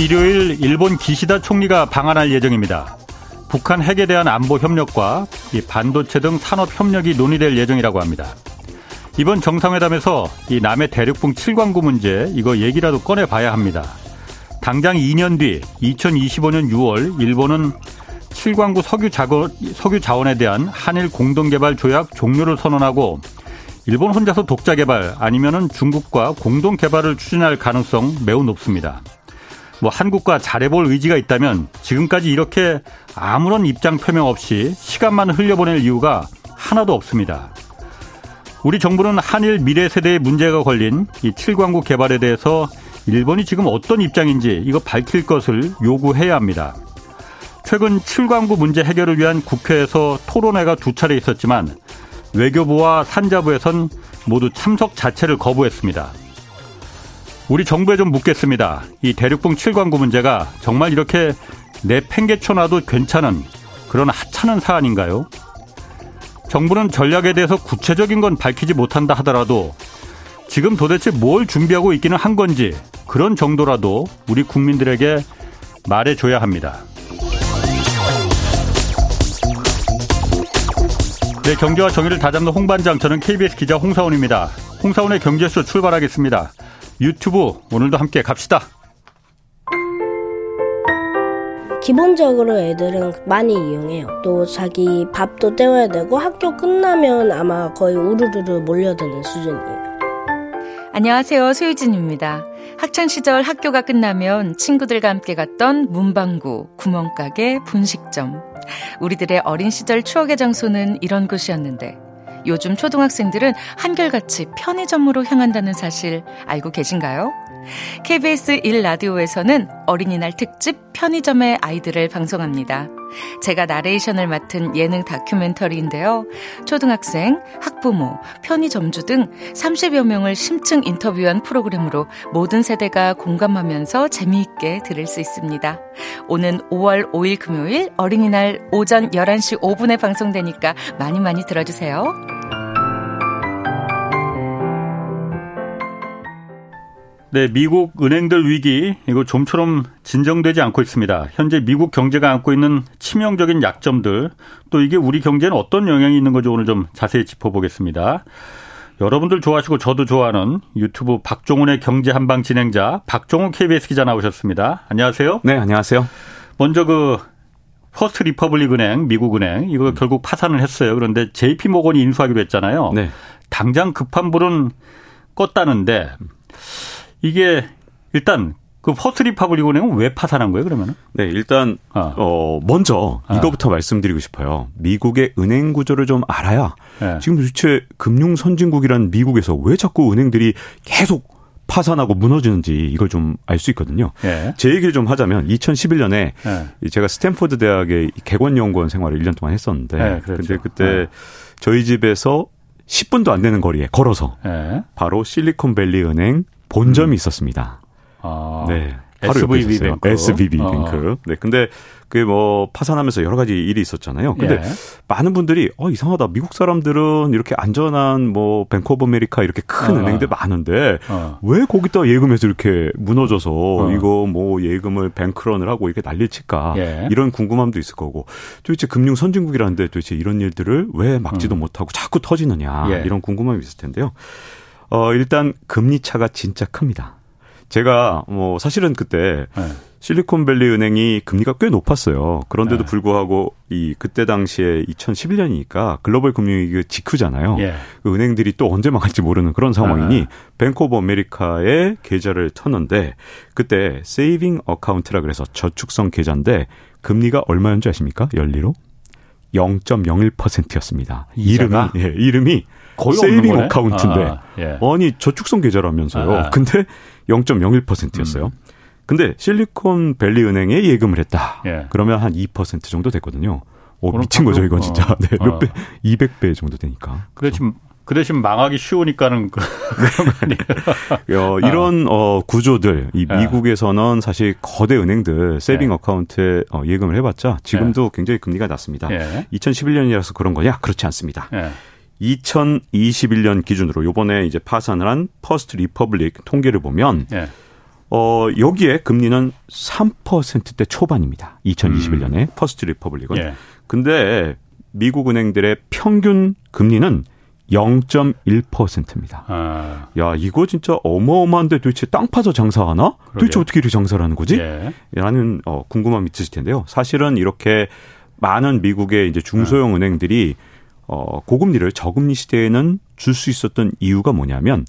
일요일 일본 기시다 총리가 방한할 예정입니다. 북한 핵에 대한 안보 협력과 반도체 등 산업 협력이 논의될 예정이라고 합니다. 이번 정상회담에서 이 남해 대륙붕 7광구 문제 이거 얘기라도 꺼내봐야 합니다. 당장 2년 뒤 2025년 6월 일본은 7광구 석유 자원, 석유 자원에 대한 한일 공동개발 조약 종료를 선언하고 일본 혼자서 독자 개발 아니면은 중국과 공동 개발을 추진할 가능성 매우 높습니다. 뭐 한국과 잘해볼 의지가 있다면 지금까지 이렇게 아무런 입장 표명 없이 시간만 흘려보낼 이유가 하나도 없습니다. 우리 정부는 한일 미래 세대의 문제가 걸린 이 7광구 개발에 대해서 일본이 지금 어떤 입장인지 이거 밝힐 것을 요구해야 합니다. 최근 7광구 문제 해결을 위한 국회에서 토론회가 두 차례 있었지만 외교부와 산자부에선 모두 참석 자체를 거부했습니다. 우리 정부에 좀 묻겠습니다. 이 대륙붕 7광구 문제가 정말 이렇게 내팽개쳐놔도 괜찮은 그런 하찮은 사안인가요? 정부는 전략에 대해서 구체적인 건 밝히지 못한다 하더라도 지금 도대체 뭘 준비하고 있기는 한 건지 그런 정도라도 우리 국민들에게 말해줘야 합니다. 네, 경제와 정의를 다잡는 홍반장, 저는 KBS 기자 홍사원입니다. 홍사원의 경제쇼 출발하겠습니다. 유튜브 오늘도 함께 갑시다. 기본적으로 애들은 많이 이용해요. 또 자기 밥도 때워야 되고 학교 끝나면 아마 거의 우르르르 몰려드는 수준이에요. 안녕하세요. 소유진입니다. 학창시절 학교가 끝나면 친구들과 함께 갔던 문방구, 구멍가게, 분식점. 우리들의 어린 시절 추억의 장소는 이런 곳이었는데 요즘 초등학생들은 한결같이 편의점으로 향한다는 사실 알고 계신가요? KBS 1라디오에서는 어린이날 특집 편의점의 아이들을 방송합니다. 제가 나레이션을 맡은 예능 다큐멘터리인데요. 초등학생, 학부모, 편의점주 등 30여 명을 심층 인터뷰한 프로그램으로 모든 세대가 공감하면서 재미있게 들을 수 있습니다. 오는 5월 5일 금요일 어린이날 오전 11시 5분에 방송되니까 많이 많이 들어주세요. 네, 미국 은행들 위기 이거 좀처럼 진정되지 않고 있습니다. 현재 미국 경제가 안고 있는 치명적인 약점들 또 이게 우리 경제는 어떤 영향이 있는 건지 오늘 좀 자세히 짚어보겠습니다. 여러분들 좋아하시고 저도 좋아하는 유튜브 박종훈의 경제 한방 진행자 박종훈 KBS 기자 나오셨습니다. 안녕하세요. 네, 안녕하세요. 먼저 그 First Republic 은행, 미국 은행 이거 결국 파산을 했어요. 그런데 JP 모건이 인수하기로 했잖아요. 네. 당장 급한 불은 껐다는데 이게 일단 그 First Republic 은행은 왜 파산한 거예요, 그러면은? 네, 일단 어, 어 먼저 어. 이거부터 말씀드리고 싶어요. 미국의 은행 구조를 좀 알아야 네. 지금 도대체 금융 선진국이란 미국에서 왜 자꾸 은행들이 계속 파산하고 무너지는지 이걸 좀 알 수 있거든요. 네. 제 얘기를 좀 하자면 2011년에 네. 제가 스탠포드 대학의 객원연구원 생활을 1년 동안 했었는데 네, 그렇죠. 근데 그때 저희 집에서 10분도 안 되는 거리에 걸어서 바로 실리콘밸리 은행 본점이 음. 있었습니다. 아. 네. 바로 SVB bank. SVB 어. bank. 네. 근데 그게 뭐 파산하면서 여러 가지 일이 있었잖아요. 근데 예. 많은 분들이 어 이상하다. 미국 사람들은 이렇게 안전한 뭐 Bank of America 이렇게 큰 어. 은행들 많은데 어. 왜 거기다 예금해서 이렇게 무너져서 어. 이거 뭐 예금을 뱅크런을 하고 이렇게 난리 칠까? 예. 이런 궁금함도 있을 거고. 도대체 금융 선진국이라는데 도대체 이런 일들을 왜 막지도 음. 못하고 자꾸 터지느냐? 예. 이런 궁금함이 있을 텐데요. 어, 일단 금리 차가 진짜 큽니다. 제가 뭐 사실은 그때 네. 실리콘밸리 은행이 금리가 꽤 높았어요. 그런데도 네. 불구하고 이 그때 당시에 2011년이니까 글로벌 금융위기 직후잖아요. 예. 그 은행들이 또 언제 망할지 모르는 그런 상황이니 네. Bank of America에 계좌를 터는데 그때 saving account라 그래서 저축성 계좌인데 금리가 얼마였는지 아십니까? 연리로 0.01%였습니다. 이름이 예, 이름이 거의 saving account인데 아, 예. 아니 저축성 계좌라면서요. 아, 근데 0.01%였어요. 음. 근데 실리콘밸리 은행에 예금을 했다. 예. 그러면 한 2% 정도 됐거든요. 오, 미친 거죠, 이건 진짜. 어. 네, 몇 배, 200배 정도 되니까. 그 대신, 그 대신 망하기 쉬우니까는 그, 그런 거아니에요. 어, 이런, 어, 구조들, 이 예. 미국에서는 사실 거대 은행들 saving 예. account에 어, 예금을 해봤자 지금도 예. 굉장히 금리가 낮습니다. 2011년이라서 그런 거냐? 그렇지 않습니다. 2021년 기준으로 요번에 이제 파산을 한 퍼스트 리퍼블릭 통계를 보면 예. 어, 여기에 금리는 3%대 초반입니다. 2021년에 음. 퍼스트 리퍼블릭은. 예. 근데 미국 은행들의 평균 금리는 0.1%입니다. 아. 야, 이거 진짜 어마어마한데 도대체 땅 파서 장사하나? 그러게. 도대체 어떻게 이렇게 장사를 하는 거지? 예. 라는 어, 궁금함이 있으실 텐데요. 사실은 이렇게 많은 미국의 이제 중소형 아. 은행들이 어, 고금리를 저금리 시대에는 줄 수 있었던 이유가 뭐냐면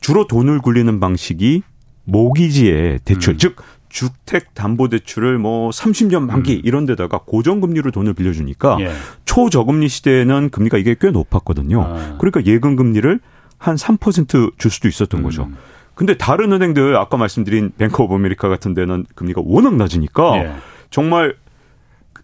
주로 돈을 굴리는 방식이 모기지의 대출, 음. 즉 주택 담보 대출을 뭐 30년 만기 음. 이런 데다가 고정 금리로 돈을 빌려 주니까 예. 초저금리 시대에는 금리가 이게 꽤 높았거든요. 아. 그러니까 예금 금리를 한 3%줄 수도 있었던 음. 거죠. 근데 다른 은행들 아까 말씀드린 뱅크 오브 아메리카 같은 데는 금리가 워낙 낮으니까 예. 정말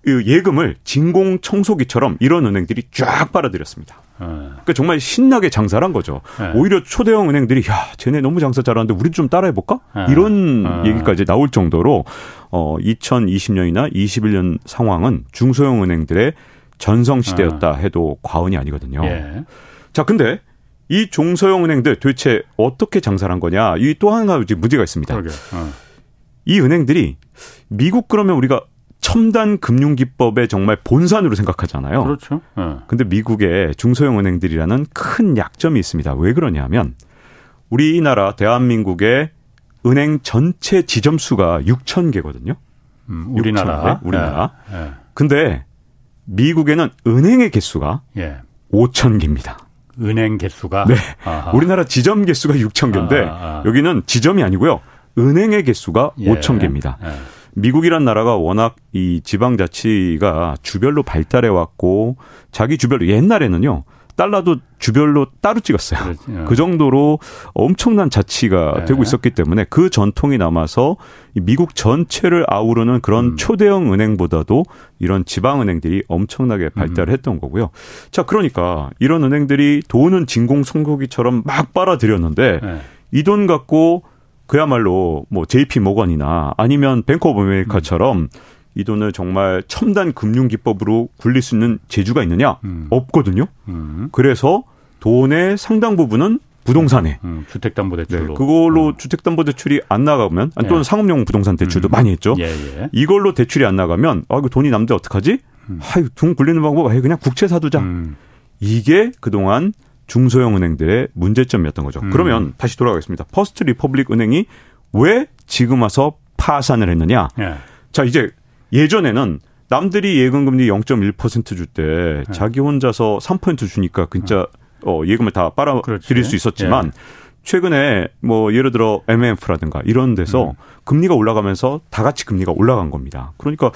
그 예금을 진공 청소기처럼 이런 은행들이 쫙 빨아들였습니다. 네. 그러니까 정말 신나게 장사를 한 거죠. 네. 오히려 초대형 은행들이 야, 쟤네 너무 장사 잘하는데 우리 좀 따라해 볼까? 네. 이런 네. 얘기까지 나올 정도로 어 2020년이나 21년 상황은 중소형 은행들의 전성 시대였다 네. 해도 과언이 아니거든요. 예. 자, 근데 이 중소형 은행들 도대체 어떻게 장사를 한 거냐? 이또한 가지 문제가 있습니다. 어. 이 은행들이 미국 그러면 우리가 첨단 금융 기법의 정말 본산으로 생각하잖아요. 그렇죠. 네. 근데 미국의 중소형 은행들이라는 큰 약점이 있습니다. 왜 그러냐면 우리나라 대한민국의 은행 전체 지점 수가 6천 개거든요. 음, 우리나라. 6천 개, 우리나라. 네. 네. 근데 미국에는 은행의 개수가 예. 5천 개입니다. 은행 개수가 네. 아하. 우리나라 지점 개수가 6천 개인데 아하. 여기는 지점이 아니고요. 은행의 개수가 예. 5천 개입니다. 예. 미국이란 나라가 워낙 이 지방자치가 주별로 발달해 왔고 자기 주별로 옛날에는요. 달러도 주별로 따로 찍었어요. 그렇지. 어. 그 정도로 엄청난 자치가 네. 되고 있었기 때문에 그 전통이 남아서 미국 전체를 아우르는 그런 음. 초대형 은행보다도 이런 지방 은행들이 엄청나게 발달을 음. 했던 거고요. 자, 그러니까 이런 은행들이 돈은 진공 송고기처럼 막 빨아들였는데 네. 이돈 갖고 그야말로 뭐 JP 모건이나 아니면 뱅크 오브 아메리카처럼 음. 이 돈을 정말 첨단 금융 기법으로 굴릴 수 있는 재주가 있느냐? 음. 없거든요. 음. 그래서 돈의 상당 부분은 부동산에 음, 주택담보대출로 네, 그걸로 어. 주택담보대출이 안 나가면 또는 예. 상업용 부동산 대출도 음. 많이 했죠. 예, 예. 이걸로 대출이 안 나가면 아 이거 돈이 남는데 어떡하지? 음. 아유 돈 굴리는 방법 아유 그냥 국채 사두자. 음. 이게 그동안 중소형 은행들의 문제점이었던 거죠. 음. 그러면 다시 돌아가겠습니다. 퍼스트 리퍼블릭 은행이 왜 지금 와서 파산을 했느냐? 예. 자, 이제 예전에는 남들이 예금 금리 0.1%줄 때 예. 자기 혼자서 3% 주니까 진짜 어, 예금을 다 빨아 들일 수 있었지만 예. 최근에 뭐 예를 들어 MMF라든가 이런 데서 음. 금리가 올라가면서 다 같이 금리가 올라간 겁니다. 그러니까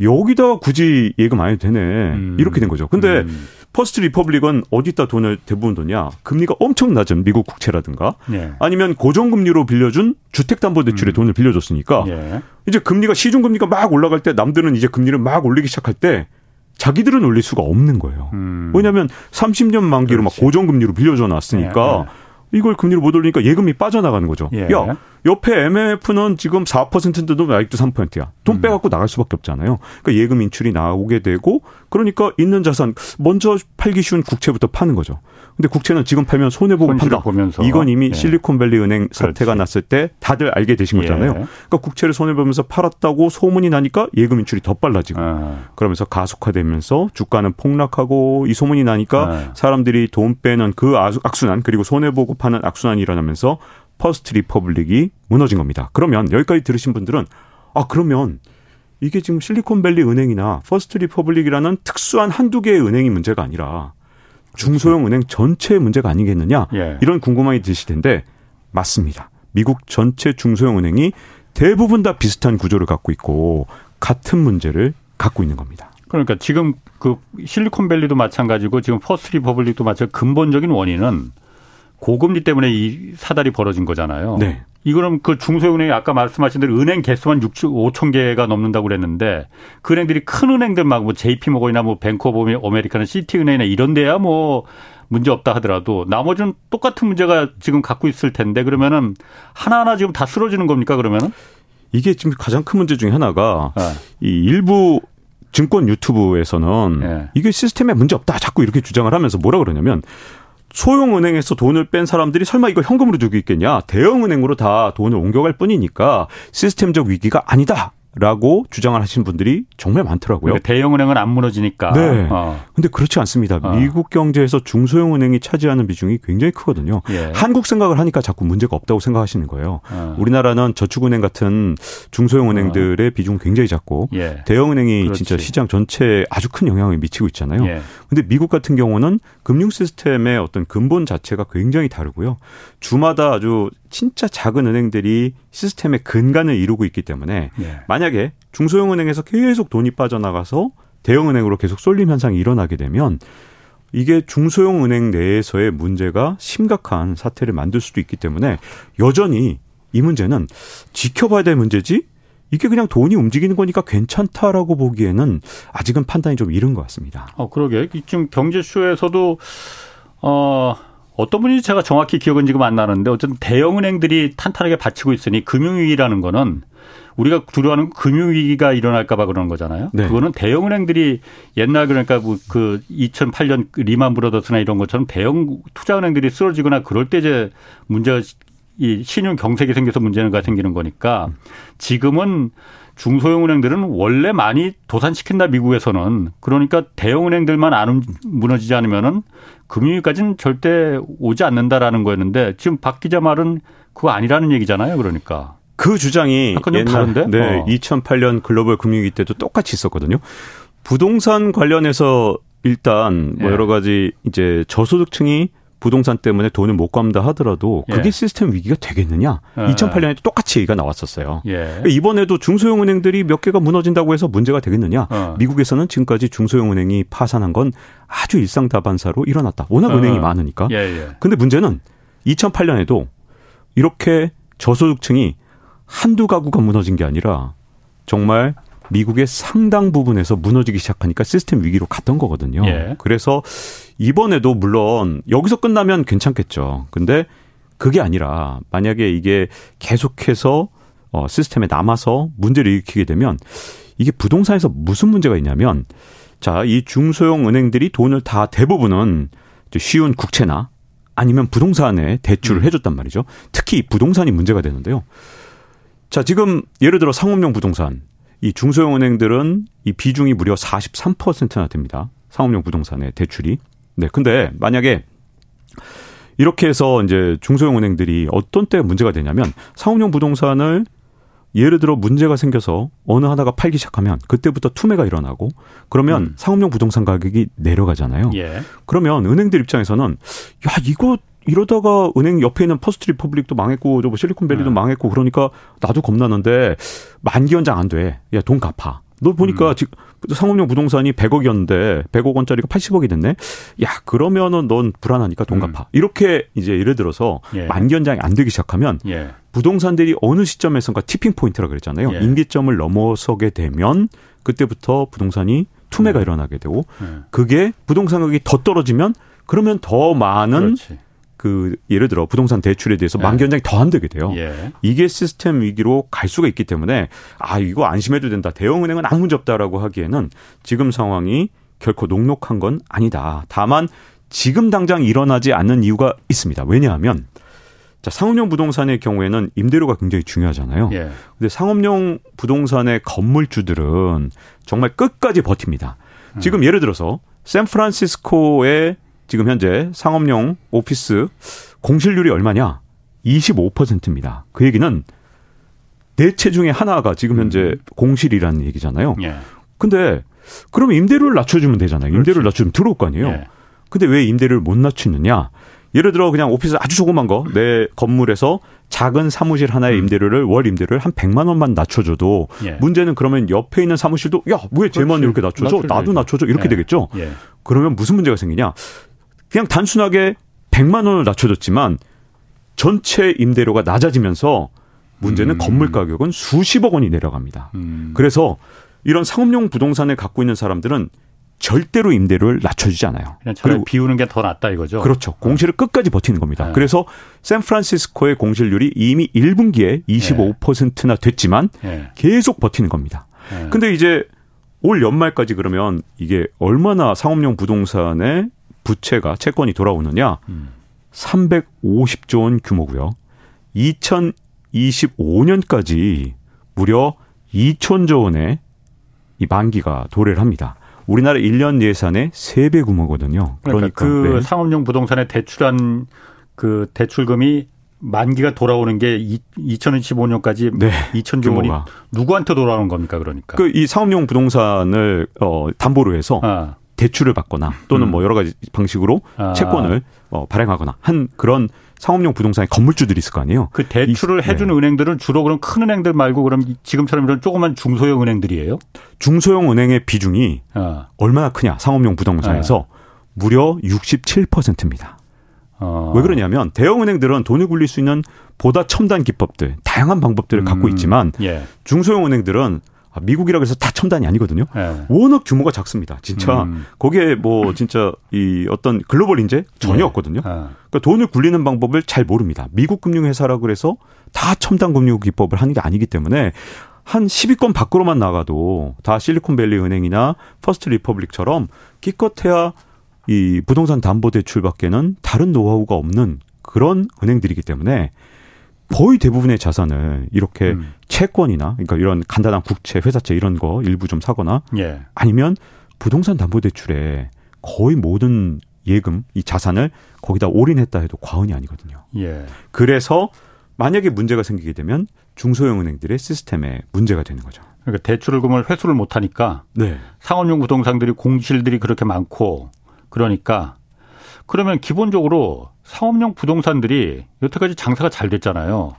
여기다 굳이 예금 안 해도 되네. 음. 이렇게 된 거죠. 근데 음. 퍼스트 리퍼블릭은 어디다 돈을 대부분 뒀냐? 금리가 엄청 낮은 미국 국채라든가 예. 아니면 고정금리로 빌려준 주택담보대출에 음. 돈을 빌려줬으니까 예. 이제 금리가 시중금리가 막 올라갈 때 남들은 이제 금리를 막 올리기 시작할 때 자기들은 올릴 수가 없는 거예요. 음. 왜냐하면 30년 만기로 그렇지. 막 고정금리로 빌려줘 놨으니까 예. 이걸 금리를 못 올리니까 예금이 빠져나가는 거죠. 예. 야, 옆에 MMF는 지금 4%인데도 아직도 3%야. 돈 음. 빼갖고 나갈 수밖에 없잖아요. 그러니까 예금 인출이 나오게 되고 그러니까 있는 자산 먼저 팔기 쉬운 국채부터 파는 거죠. 근데 국채는 지금 팔면 손해 보고 판다. 보면서. 이건 이미 예. 실리콘밸리 은행 사태가 그렇지. 났을 때 다들 알게 되신 예. 거잖아요. 예. 그러니까 국채를 손해 보면서 팔았다고 소문이 나니까 예금 인출이 더 빨라지고 아. 그러면서 가속화되면서 주가는 폭락하고 이 소문이 나니까 아. 사람들이 돈 빼는 그 악순환 그리고 손해 보고 파는 악순환이 일어나면서 퍼스트 리퍼블릭이 무너진 겁니다. 그러면 여기까지 들으신 분들은 아 그러면 이게 지금 실리콘밸리 은행이나 퍼스트 리퍼블릭이라는 특수한 한두 개의 은행이 문제가 아니라 중소형 은행 전체의 문제가 아니겠느냐 예. 이런 궁금함이 드실 텐데 맞습니다. 미국 전체 중소형 은행이 대부분 다 비슷한 구조를 갖고 있고 같은 문제를 갖고 있는 겁니다. 그러니까 지금 그 실리콘밸리도 마찬가지고 지금 퍼스트 리퍼블릭도 마찬가지 근본적인 원인은 고금리 때문에 이 사달이 벌어진 거잖아요. 네. 이거는 그 중소은행이 아까 말씀하신 대로 은행 개수만 5천 개가 넘는다고 그랬는데 그 은행들이 큰 은행들 막 뭐 JP 모건이나 뭐 뱅크 오브 아메리카나 시티은행이나 이런 데야 뭐 문제 없다 하더라도 나머지는 똑같은 문제가 지금 갖고 있을 텐데 그러면은 하나하나 지금 다 쓰러지는 겁니까 그러면은? 이게 지금 가장 큰 문제 중에 하나가 네. 이 일부 증권 유튜브에서는 네. 이게 시스템에 문제 없다 자꾸 이렇게 주장을 하면서 뭐라 그러냐면 소형은행에서 돈을 뺀 사람들이 설마 이거 현금으로 주고 있겠냐? 대형은행으로 다 돈을 옮겨갈 뿐이니까 시스템적 위기가 아니다. 라고 주장을 하신 분들이 정말 많더라고요. 그러니까 대형은행은 안 무너지니까. 네. 어. 근데 그렇지 않습니다. 어. 미국 경제에서 중소형은행이 차지하는 비중이 굉장히 크거든요. 예. 한국 생각을 하니까 자꾸 문제가 없다고 생각하시는 거예요. 어. 우리나라는 저축은행 같은 중소형은행들의 어. 비중 굉장히 작고 예. 대형은행이 그렇지. 진짜 시장 전체에 아주 큰 영향을 미치고 있잖아요. 예. 근데 미국 같은 경우는 금융 시스템의 어떤 근본 자체가 굉장히 다르고요. 주마다 아주 진짜 작은 은행들이 시스템의 근간을 이루고 있기 때문에 예. 만약에 중소형 은행에서 계속 돈이 빠져나가서 대형 은행으로 계속 쏠림 현상이 일어나게 되면 이게 중소형 은행 내에서의 문제가 심각한 사태를 만들 수도 있기 때문에 여전히 이 문제는 지켜봐야 될 문제지 이게 그냥 돈이 움직이는 거니까 괜찮다라고 보기에는 아직은 판단이 좀 이른 것 같습니다. 어, 그러게. 지금 경제쇼에서도 어 어떤 분이 제가 정확히 기억은 지금 안 나는데 어쨌든 대형은행들이 탄탄하게 받치고 있으니 금융위기라는 거는 우리가 두려워하는 금융위기가 일어날까봐 그러는 거잖아요. 네. 그거는 대형은행들이 옛날 그러니까 뭐그 2008년 리만 브러더스나 이런 것처럼 대형 투자은행들이 쓰러지거나 그럴 때 이제 문제가 이 신용 경색이 생겨서 문제가 생기는 거니까 지금은 중소형 은행들은 원래 많이 도산시킨다 미국에서는 그러니까 대형 은행들만 안 무너지지 않으면은 금융위까지는 절대 오지 않는다라는 거였는데 지금 박 기자 말은 그거 아니라는 얘기잖아요. 그러니까 그 주장이 옛날 다른데? 네, 어. 2008년 글로벌 금융위기 때도 똑같이 있었거든요. 부동산 관련해서 일단 뭐 예. 여러 가지 이제 저소득층이 부동산 때문에 돈을 못 갚는다 하더라도 그게 예. 시스템 위기가 되겠느냐? 예. 2008년에도 똑같이 얘기가 나왔었어요. 예. 그러니까 이번에도 중소형 은행들이 몇 개가 무너진다고 해서 문제가 되겠느냐? 어. 미국에서는 지금까지 중소형 은행이 파산한 건 아주 일상다반사로 일어났다. 워낙 어. 은행이 많으니까. 예, 예. 근데 문제는 2008년에도 이렇게 저소득층이 한두 가구가 무너진 게 아니라 정말 미국의 상당 부분에서 무너지기 시작하니까 시스템 위기로 갔던 거거든요. 예. 그래서 이번에도 물론 여기서 끝나면 괜찮겠죠. 근데 그게 아니라 만약에 이게 계속해서 어 시스템에 남아서 문제를 일으키게 되면 이게 부동산에서 무슨 문제가 있냐면 자, 이 중소형 은행들이 돈을 다 대부분은 쉬운 국채나 아니면 부동산에 대출을 음. 해줬단 말이죠. 특히 부동산이 문제가 되는데요. 자, 지금 예를 들어 상업용 부동산 이 중소형 은행들은 이 비중이 무려 43%나 됩니다. 상업용 부동산의 대출이. 네. 근데 만약에 이렇게 해서 이제 중소형 은행들이 어떤 때 문제가 되냐면 상업용 부동산을 예를 들어 문제가 생겨서 어느 하나가 팔기 시작하면 그때부터 투매가 일어나고 그러면 음. 상업용 부동산 가격이 내려가잖아요. 예. 그러면 은행들 입장에서는 야 이거 이러다가 은행 옆에 있는 퍼스트 리퍼블릭도 망했고 저뭐 실리콘밸리도 네. 망했고 그러니까 나도 겁나는데 만기 연장 안 돼. 야 돈 갚아. 너 보니까 음. 지금 상업용 부동산이 100억이었는데 100억 원짜리가 80억이 됐네. 야 그러면은 넌 불안하니까 돈 음. 갚아. 이렇게 이제 예를 들어서 예. 만기 연장이 안 되기 시작하면 예. 부동산들이 어느 시점에선가 tipping point라 그랬잖아요. 예. 임계점을 넘어서게 되면 그때부터 부동산이 투매가 음. 일어나게 되고 예. 그게 부동산 가격이 더 떨어지면 그러면 더 많은 그렇지. 그 예를 들어 부동산 대출에 대해서 네. 만기 연장이 더 안 되게 돼요. 예. 이게 시스템 위기로 갈 수가 있기 때문에 아 이거 안심해도 된다. 대형은행은 아무 문제 없다라고 하기에는 지금 상황이 결코 녹록한 건 아니다. 다만 지금 당장 일어나지 않는 이유가 있습니다. 왜냐하면 자, 상업용 부동산의 경우에는 임대료가 굉장히 중요하잖아요. 예. 근데 상업용 부동산의 건물주들은 정말 끝까지 버팁니다. 음. 지금 예를 들어서 샌프란시스코의 지금 현재 상업용 오피스 공실률이 얼마냐? 25%입니다. 그 얘기는 네 채 중에 하나가 지금 현재 음. 공실이라는 얘기잖아요. 예. 근데 그러면 임대료를 낮춰주면 되잖아요. 임대료를 낮추면 들어올 거 아니에요. 예. 근데 왜 임대료를 못 낮추느냐? 예를 들어 그냥 오피스 아주 조그만 거 내 건물에서 작은 사무실 하나의 음. 임대료를 월 임대료를 한 100만 원만 낮춰줘도 예. 문제는 그러면 옆에 있는 사무실도 야 왜 쟤만 이렇게 낮춰줘? 나도 낮춰줘 이렇게 예. 되겠죠. 예. 그러면 무슨 문제가 생기냐? 그냥 단순하게 100만 원을 낮춰줬지만 전체 임대료가 낮아지면서 문제는 음. 건물 가격은 수십억 원이 내려갑니다. 음. 그래서 이런 상업용 부동산을 갖고 있는 사람들은 절대로 임대료를 낮춰주지 않아요. 그냥 그리고 비우는 게 더 낫다 이거죠. 그렇죠. 공실을 끝까지 버티는 겁니다. 네. 그래서 샌프란시스코의 공실률이 이미 1분기에 25%나 됐지만 네. 계속 버티는 겁니다. 네. 근데 이제 올 연말까지 그러면 이게 얼마나 상업용 부동산에 부채가 채권이 돌아오느냐? 음. 350조 원 규모고요. 2025년까지 무려 2천조 원의 이 만기가 도래를 합니다. 우리나라 1년 예산의 3배 규모거든요. 그러니까, 그러니까 그 네. 상업용 부동산에 대출한 그 대출금이 만기가 돌아오는 게 2025년까지 네. 2천조 원이 누구한테 돌아오는 겁니까 그러니까? 그 이 상업용 부동산을 어 담보로 해서 아. 대출을 받거나 또는 음. 뭐 여러 가지 방식으로 아. 채권을 어 발행하거나 한 그런 상업용 부동산의 건물주들이 있을 거 아니에요. 그 대출을 이, 해주는 네. 은행들은 주로 그럼 큰 은행들 말고 그럼 지금처럼 이런 조그만 중소형 은행들이에요? 중소형 은행의 비중이 아. 얼마나 크냐 상업용 부동산에서 아. 무려 67%입니다. 어. 왜 그러냐면 대형 은행들은 돈을 굴릴 수 있는 보다 첨단 기법들, 다양한 방법들을 음. 갖고 있지만 예. 중소형 은행들은 아, 미국이라 그래서 다 첨단이 아니거든요. 네. 워낙 규모가 작습니다. 진짜 음. 거기에 뭐 진짜 이 어떤 글로벌 인재 전혀 네. 없거든요. 아. 그러니까 돈을 굴리는 방법을 잘 모릅니다. 미국 금융회사라 그래서 다 첨단 금융 기법을 하는 게 아니기 때문에 한 10위권 밖으로만 나가도 다 실리콘밸리 은행이나 퍼스트 리퍼블릭처럼 기껏해야 이 부동산 담보 대출밖에는 다른 노하우가 없는 그런 은행들이기 때문에 거의 대부분의 자산을 이렇게 음. 채권이나 그러니까 이런 간단한 국채, 회사채 이런 거 일부 좀 사거나 예. 아니면 부동산 담보 대출에 거의 모든 예금 이 자산을 거기다 올인했다 해도 과언이 아니거든요. 예. 그래서 만약에 문제가 생기게 되면 중소형 은행들의 시스템에 문제가 되는 거죠. 그러니까 대출을 그러면 회수를 못 하니까 네. 상업용 부동산들이 공실들이 그렇게 많고 그러니까 그러면 기본적으로 상업용 부동산들이 여태까지 장사가 잘 됐잖아요.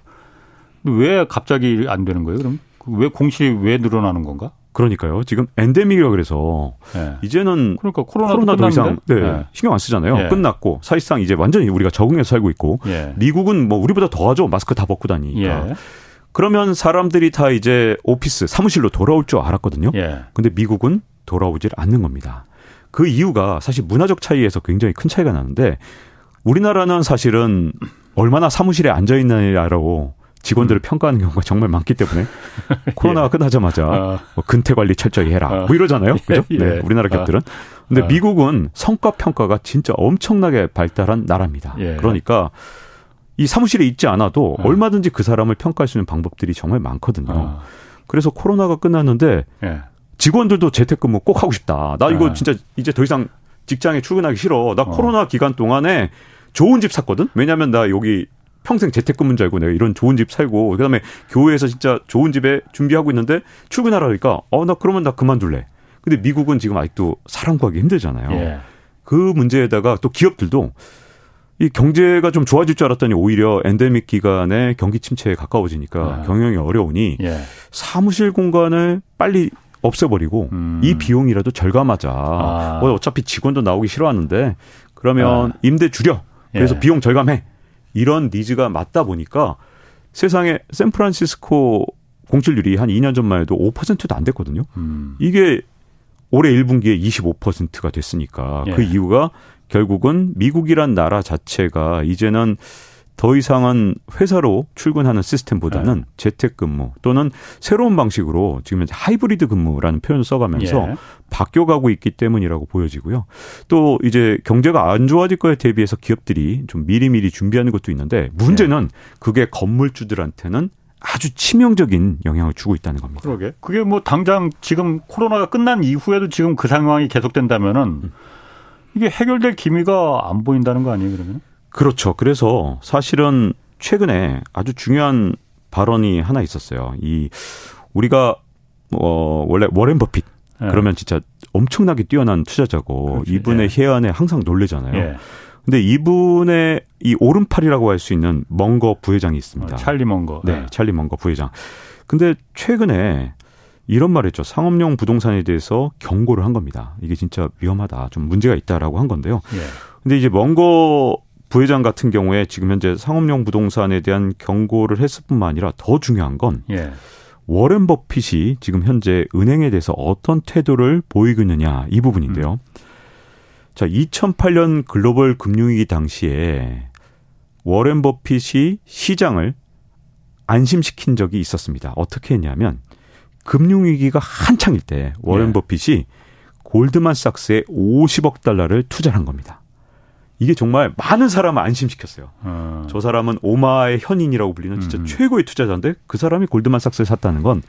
왜 갑자기 안 되는 거예요? 그럼 왜 공실이 왜 늘어나는 건가? 그러니까요. 지금 엔데믹이라 그래서 네. 이제는 그러니까 코로나 더 이상 네, 네. 신경 안 쓰잖아요. 네. 끝났고 사실상 이제 완전히 우리가 적응해서 살고 있고 예. 미국은 뭐 우리보다 더하죠. 마스크 다 벗고 다니니까. 예. 그러면 사람들이 다 이제 오피스 사무실로 돌아올 줄 알았거든요. 예. 근데 미국은 돌아오질 않는 겁니다. 그 이유가 사실 문화적 차이에서 굉장히 큰 차이가 나는데 우리나라는 사실은 얼마나 사무실에 앉아 있느냐로 직원들을 음. 평가하는 경우가 정말 많기 때문에 코로나가 예. 끝나자마자 어. 뭐 근태 관리 철저히 해라 어. 뭐 이러잖아요. 그죠? 예. 네, 우리나라 기업들은. 근데 어. 미국은 성과 평가가 진짜 엄청나게 발달한 나라입니다. 예. 그러니까 이 사무실에 있지 않아도 어. 얼마든지 그 사람을 평가할 수 있는 방법들이 정말 많거든요. 어. 그래서 코로나가 끝났는데 예. 직원들도 재택근무 꼭 하고 싶다. 나 이거 네. 진짜 이제 더 이상 직장에 출근하기 싫어. 나 어. 코로나 기간 동안에 좋은 집 샀거든. 왜냐면 나 여기 평생 재택근무인 줄 알고 내가 이런 좋은 집 살고 그다음에 교회에서 진짜 좋은 집에 준비하고 있는데 출근하라 그러니까 어 나 그러면 나 그만둘래. 근데 미국은 지금 아직도 사람 구하기 힘들잖아요. 예. 그 문제에다가 또 기업들도 이 경제가 좀 좋아질 줄 알았더니 오히려 엔데믹 기간에 경기 침체에 가까워지니까 아. 경영이 어려우니 예. 사무실 공간을 빨리 없애버리고 음. 이 비용이라도 절감하자. 아. 뭐 어차피 직원도 나오기 싫어하는데 그러면 아. 임대 줄여. 그래서 예. 비용 절감해. 이런 니즈가 맞다 보니까 세상에 샌프란시스코 공실률이 한 2년 전만 해도 5%도 안 됐거든요. 음. 이게 올해 1분기에 25%가 됐으니까 예. 그 이유가 결국은 미국이란 나라 자체가 이제는 더 이상은 회사로 출근하는 시스템보다는 네. 재택근무 또는 새로운 방식으로 지금 현재 하이브리드 근무라는 표현을 써가면서 예. 바뀌어가고 있기 때문이라고 보여지고요. 또 이제 경제가 안 좋아질 거에 대비해서 기업들이 좀 미리미리 준비하는 것도 있는데 문제는 예. 그게 건물주들한테는 아주 치명적인 영향을 주고 있다는 겁니다. 그러게. 그게 뭐 당장 지금 코로나가 끝난 이후에도 지금 그 상황이 계속된다면은 음. 이게 해결될 기미가 안 보인다는 거 아니에요, 그러면? 그렇죠. 그래서 사실은 최근에 아주 중요한 발언이 하나 있었어요. 이 우리가 어 원래 워렌 버핏 네. 그러면 진짜 엄청나게 뛰어난 투자자고 그렇지. 이분의 예. 해안에 항상 놀래잖아요. 예. 근데 이분의 이 오른팔이라고 할 수 있는 멍거 부회장이 있습니다. 어, 찰리 멍거. 네, 네, 찰리 멍거 부회장. 근데 최근에 이런 말 했죠. 상업용 부동산에 대해서 경고를 한 겁니다. 이게 진짜 위험하다. 좀 문제가 있다라고 한 건데요. 예. 근데 이제 멍거 부회장 같은 경우에 지금 현재 상업용 부동산에 대한 경고를 했을 뿐만 아니라 더 중요한 건 예. 워렌 버핏이 지금 현재 은행에 대해서 어떤 태도를 보이고 있느냐 이 부분인데요. 음. 자, 2008년 글로벌 금융위기 당시에 워렌 버핏이 시장을 안심시킨 적이 있었습니다. 어떻게 했냐면 금융위기가 한창일 때 워렌 예. 버핏이 골드만삭스에 50억 달러를 투자한 겁니다. 이게 정말 많은 사람을 안심시켰어요. 어. 저 사람은 오마하의 현인이라고 불리는 진짜 음. 최고의 투자자인데 그 사람이 골드만삭스를 샀다는 건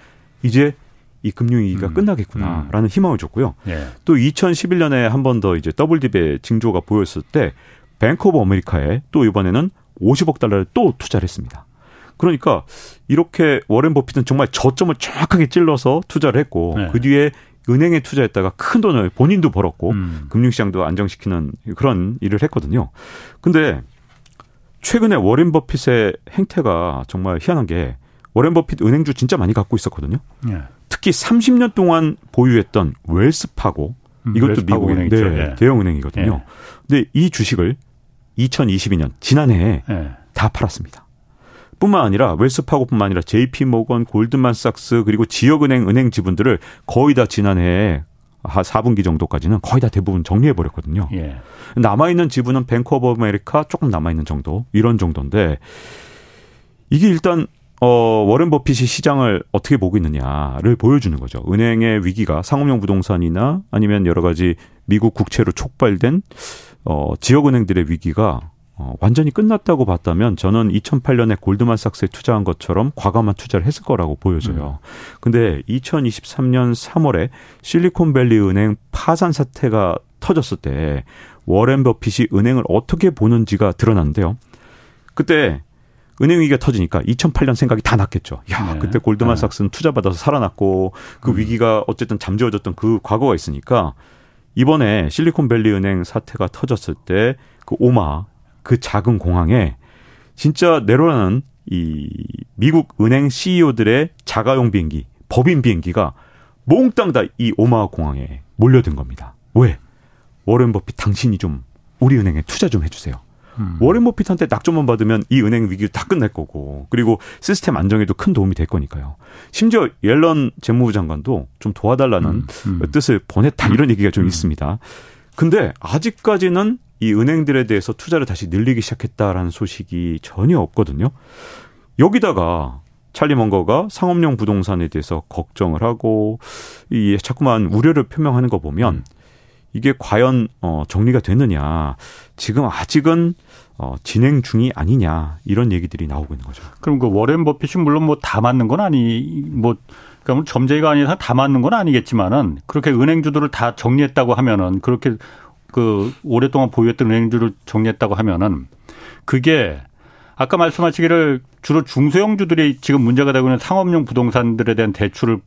이제 이 금융위기가 음. 끝나겠구나라는 음. 희망을 줬고요. 예. 또 2011년에 한 번 더 이제 double dip의 징조가 보였을 때 뱅크 오브 아메리카에 또 이번에는 50억 달러를 또 투자를 했습니다. 그러니까 이렇게 워렌 버핏은 정말 저점을 정확하게 찔러서 투자를 했고 네. 그 뒤에 은행에 투자했다가 큰 돈을 본인도 벌었고 음. 금융시장도 안정시키는 그런 일을 했거든요. 근데 최근에 워렌 버핏의 행태가 정말 희한한 게 워렌 버핏 은행주 진짜 많이 갖고 있었거든요. 네. 특히 30년 동안 보유했던 웰스파고 음, 이것도 미국의 네, 네. 대형 은행이거든요. 네. 근데 이 주식을 2022년 지난해에 네. 다 팔았습니다. 뿐만 아니라 웰스파고뿐만 아니라 JP 모건, 골드만삭스 그리고 지역은행 은행 지분들을 거의 다 지난해에 한 4분기 정도까지는 거의 다 대부분 정리해 버렸거든요. 예. 남아 있는 지분은 뱅크 오브 아메리카 조금 남아 있는 정도 이런 정도인데 이게 일단 어 워렌 버핏이 시장을 어떻게 보고 있느냐를 보여주는 거죠. 은행의 위기가 상업용 부동산이나 아니면 여러 가지 미국 국채로 촉발된 어 지역 은행들의 위기가 어, 완전히 끝났다고 봤다면 저는 2008년에 골드만삭스에 투자한 것처럼 과감한 투자를 했을 거라고 보여져요. 음. 근데 2023년 3월에 실리콘밸리 은행 파산 사태가 터졌을 때 워렌 버핏이 은행을 어떻게 보는지가 드러났는데요. 그때 은행 위기가 터지니까 2008년 생각이 다 났겠죠. 야, 네. 그때 골드만삭스는 네. 투자받아서 살아났고 그 음. 위기가 어쨌든 잠재워졌던 그 과거가 있으니까 이번에 실리콘밸리 은행 사태가 터졌을 때 그 오마 그 작은 공항에 진짜 내로라는 이 미국 은행 CEO들의 자가용 비행기, 법인 비행기가 몽땅 다 이 오마하 공항에 몰려든 겁니다. 왜? 워렌 버핏 당신이 좀 우리 은행에 투자 좀 해주세요. 음. 워렌 버핏한테 낙점만 받으면 이 은행 위기 다 끝날 거고 그리고 시스템 안정에도 큰 도움이 될 거니까요. 심지어 옐런 재무부 장관도 좀 도와달라는 음. 음. 뜻을 보냈다 이런 얘기가 좀 음. 있습니다. 근데 아직까지는 이 은행들에 대해서 투자를 다시 늘리기 시작했다라는 소식이 전혀 없거든요. 여기다가 찰리 먼거가 상업용 부동산에 대해서 걱정을 하고 이 자꾸만 우려를 표명하는 거 보면 이게 과연 어 정리가 되느냐 지금 아직은 어 진행 중이 아니냐 이런 얘기들이 나오고 있는 거죠. 그럼 그 워렌 버핏이 물론 뭐 다 맞는 건 아니 뭐 그러니까 점쟁이가 아니라 다 맞는 건 아니겠지만은 그렇게 은행주들을 다 정리했다고 하면은 그렇게 그 오랫동안 보유했던 은행주를 정리했다고 하면은 그게 아까 말씀하시기를 주로 중소형주들이 지금 문제가 되고 있는 상업용 부동산들에 대한 대출을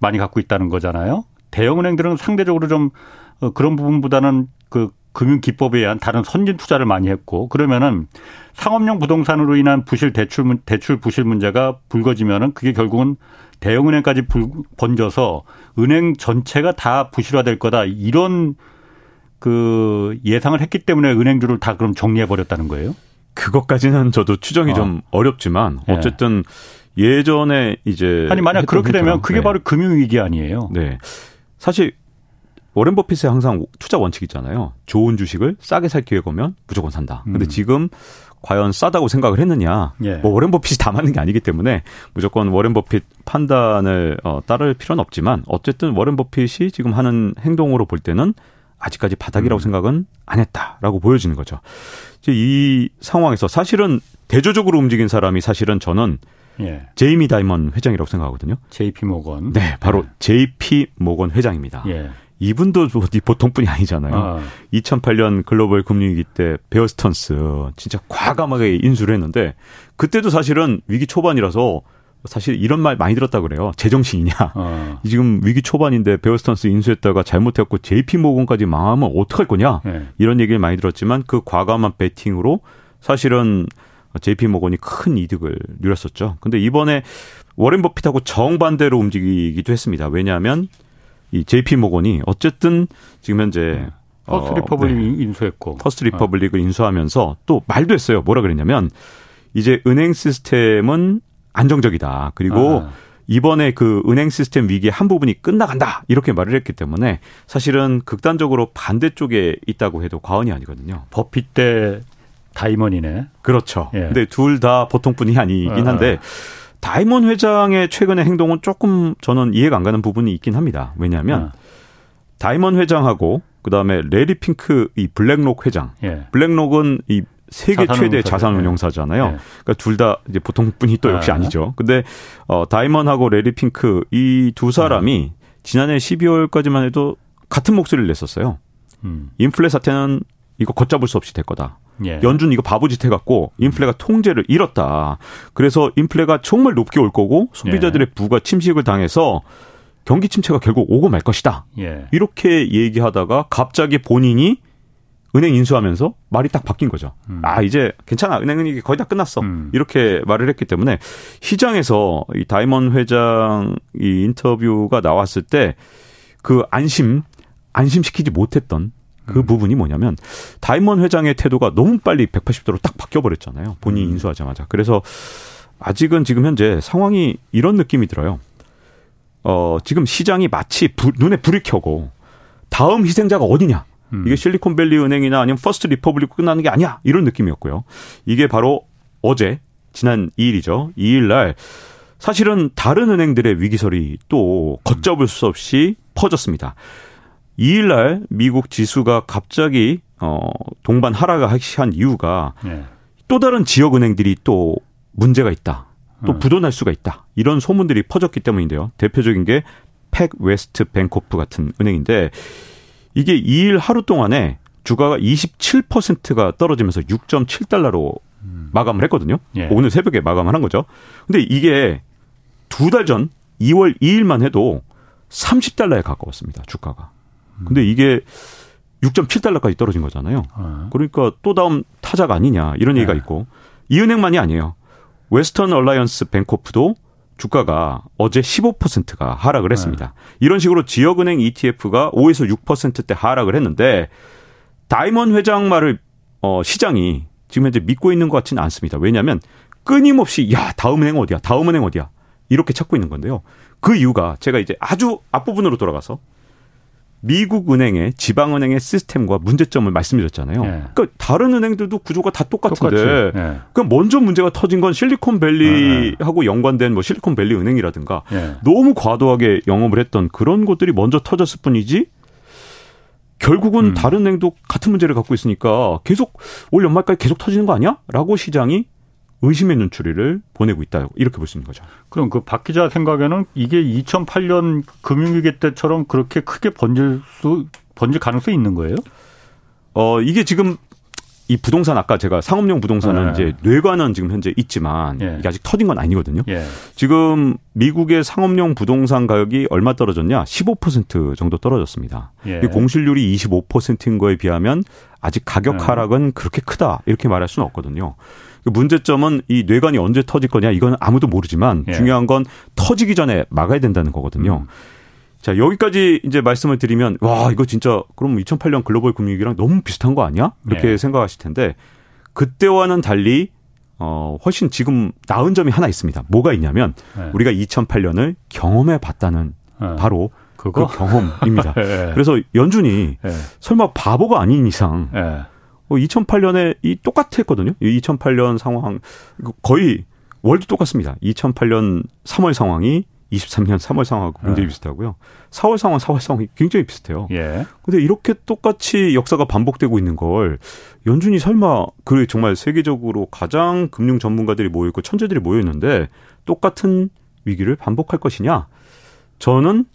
많이 갖고 있다는 거잖아요. 대형은행들은 상대적으로 좀 어, 그런 부분보다는 그 금융 기법에 의한 다른 선진 투자를 많이 했고 그러면은 상업용 부동산으로 인한 부실 대출 대출 부실 문제가 불거지면은 그게 결국은 대형은행까지 불, 번져서 은행 전체가 다 부실화될 거다 이런 그 예상을 했기 때문에 은행주를 다 그럼 정리해 버렸다는 거예요? 그것까지는 저도 추정이 어. 좀 어렵지만 예. 어쨌든 예. 예전에 이제 아니 만약 그렇게 되면 그게 네. 바로 금융 위기 아니에요? 네. 사실 워렌 버핏의 항상 투자 원칙 있잖아요. 좋은 주식을 싸게 살 기회 보면 무조건 산다. 근데 음. 지금 과연 싸다고 생각을 했느냐? 예. 뭐 워렌 버핏이 다 맞는 게 아니기 때문에 무조건 워렌 버핏 판단을 어, 따를 필요는 없지만 어쨌든 워렌 버핏이 지금 하는 행동으로 볼 때는 아직까지 바닥이라고 음. 생각은 안 했다라고 보여지는 거죠. 이제 이 상황에서 사실은 대조적으로 움직인 사람이 사실은 저는 예. 제이미 다이먼 회장이라고 생각하거든요. JP 모건. 네, 바로 예. JP 모건 회장입니다. 예. 이분도 보통 분이 아니잖아요. 아. 2008년 글로벌 금융위기 때 베어스턴스 진짜 과감하게 인수를 했는데 그때도 사실은 위기 초반이라서 사실 이런 말 많이 들었다 그래요. 제정신이냐. 어. 지금 위기 초반인데 베어스턴스 인수했다가 잘못했고 JP 모건까지 망하면 어떡할 거냐. 네. 이런 얘기를 많이 들었지만 그 과감한 베팅으로 사실은 JP 모건이 큰 이득을 누렸었죠. 근데 이번에 워렌 버핏하고 정반대로 움직이기도 했습니다. 왜냐하면 이 JP 모건이 어쨌든 지금 현재 네. 퍼스트 리퍼블릭 어, 네. 인수했고 퍼스트 리퍼블릭을 인수하면서 또 말도 했어요. 뭐라 그랬냐면 이제 은행 시스템은 안정적이다. 그리고 아. 이번에 그 은행 시스템 위기의 한 부분이 끝나간다. 이렇게 말을 했기 때문에 사실은 극단적으로 반대쪽에 있다고 해도 과언이 아니거든요. 버핏 대 다이먼이네. 그렇죠. 예. 근데 둘 다 보통 분이 아니긴 한데 아. 다이먼 회장의 최근의 행동은 조금 저는 이해가 안 가는 부분이 있긴 합니다. 왜냐하면 아. 다이먼 회장하고 그다음에 래리 핑크 이 블랙록 회장. 예. 블랙록은 이 세계 최대 자산운용사잖아요. 네. 그러니까 둘 다 이제 보통 분이 또 역시 네. 아니죠. 근데 어 다이먼하고 래리 핑크 이 두 사람이 음. 지난해 12월까지만 해도 같은 목소리를 냈었어요. 음. 인플레 사태는 이거 걷잡을 수 없이 될 거다. 예. 연준 이거 바보짓 해갖고 인플레가 통제를 잃었다. 그래서 인플레가 정말 높게 올 거고 소비자들의 예. 부가 침식을 당해서 경기 침체가 결국 오고 말 것이다. 예. 이렇게 얘기하다가 갑자기 본인이 은행 인수하면서 말이 딱 바뀐 거죠. 음. 아 이제 괜찮아 은행은 거의 다 끝났어. 음. 이렇게 말을 했기 때문에 시장에서 이 다이먼 회장 이 인터뷰가 나왔을 때 그 안심 안심시키지 못했던 그 음. 부분이 뭐냐면 다이먼 회장의 태도가 너무 빨리 180도로 딱 바뀌어 버렸잖아요. 본인이 음. 인수하자마자. 그래서 아직은 지금 현재 상황이 이런 느낌이 들어요. 어, 지금 시장이 마치 불, 눈에 불이 켜고 다음 희생자가 어디냐? 음. 이게 실리콘밸리 은행이나 아니면 퍼스트 리퍼블릭 끝나는 게 아니야. 이런 느낌이었고요. 이게 바로 어제 지난 2일이죠. 2일 날 사실은 다른 은행들의 위기설이 또 걷잡을 수 없이 퍼졌습니다. 2일 날 미국 지수가 갑자기 어 동반 하락한 이유가 네. 또 다른 지역 은행들이 또 문제가 있다. 또 음. 부도날 수가 있다. 이런 소문들이 퍼졌기 때문인데요. 대표적인 게 팩웨스트 뱅코프 같은 은행인데 이게 2일 하루 동안에 주가가 27%가 떨어지면서 6.7달러로 음. 마감을 했거든요. 예. 오늘 새벽에 마감을 한 거죠. 근데 이게 두 달 전 2월 2일만 해도 30달러에 가까웠습니다. 주가가. 음. 근데 이게 6.7달러까지 떨어진 거잖아요. 어. 그러니까 또 다음 타자가 아니냐 이런 얘기가 네. 있고 이 은행만이 아니에요. 웨스턴 얼라이언스 뱅코프도 주가가 어제 15%가 하락을 했습니다. 네. 이런 식으로 지역은행 ETF가 5에서 6%대 하락을 했는데 다이먼 회장 말을 어 시장이 지금 현재 믿고 있는 것 같지는 않습니다. 왜냐하면 끊임없이 야 다음 은행 어디야, 다음 은행 어디야 이렇게 찾고 있는 건데요. 그 이유가 제가 이제 아주 앞부분으로 돌아가서 미국 은행의 지방은행의 시스템과 문제점을 말씀드렸잖아요. 네. 그러니까 다른 은행들도 구조가 다 똑같은데 네. 그럼 먼저 문제가 터진 건 실리콘밸리하고 네. 연관된 뭐 실리콘밸리 은행이라든가 네. 너무 과도하게 영업을 했던 그런 곳들이 먼저 터졌을 뿐이지 결국은 음. 다른 은행도 같은 문제를 갖고 있으니까 계속 올 연말까지 계속 터지는 거 아니야? 라고 시장이 의심의 눈초리를 보내고 있다. 이렇게 볼 수 있는 거죠. 그럼 그 박 기자 생각에는 이게 2008년 금융위기 때처럼 그렇게 크게 번질 수, 번질 가능성이 있는 거예요? 어, 이게 지금 이 부동산 아까 제가 상업용 부동산은 네. 이제 뇌관은 지금 현재 있지만 예. 이게 아직 터진 건 아니거든요. 예. 지금 미국의 상업용 부동산 가격이 얼마 떨어졌냐? 15% 정도 떨어졌습니다. 예. 공실률이 25%인 거에 비하면 아직 가격 네. 하락은 그렇게 크다 이렇게 말할 수는 없거든요. 그 문제점은 이 뇌관이 언제 터질 거냐 이건 아무도 모르지만 예. 중요한 건 터지기 전에 막아야 된다는 거거든요. 음. 자, 여기까지 이제 말씀을 드리면 와, 이거 진짜 그럼 2008년 글로벌 금융위기랑 너무 비슷한 거 아니야? 이렇게 네. 생각하실 텐데 그때와는 달리 어, 훨씬 지금 나은 점이 하나 있습니다. 뭐가 있냐면 네. 우리가 2008년을 경험해 봤다는 네. 바로 그거? 그 경험입니다. 네. 그래서 연준이 네. 설마 바보가 아닌 이상 2008년에 뭐이 똑같았거든요. 2008년 상황 거의 월도 똑같습니다. 2008년 3월 상황이 23년 3월 상황하고 굉장히 네. 비슷하고요. 4월 상황, 4월 상황이 굉장히 비슷해요. 예. 근데 이렇게 똑같이 역사가 반복되고 있는 걸 연준이 설마 그 정말 세계적으로 가장 금융 전문가들이 모여 있고 천재들이 모여 있는데 똑같은 위기를 반복할 것이냐? 저는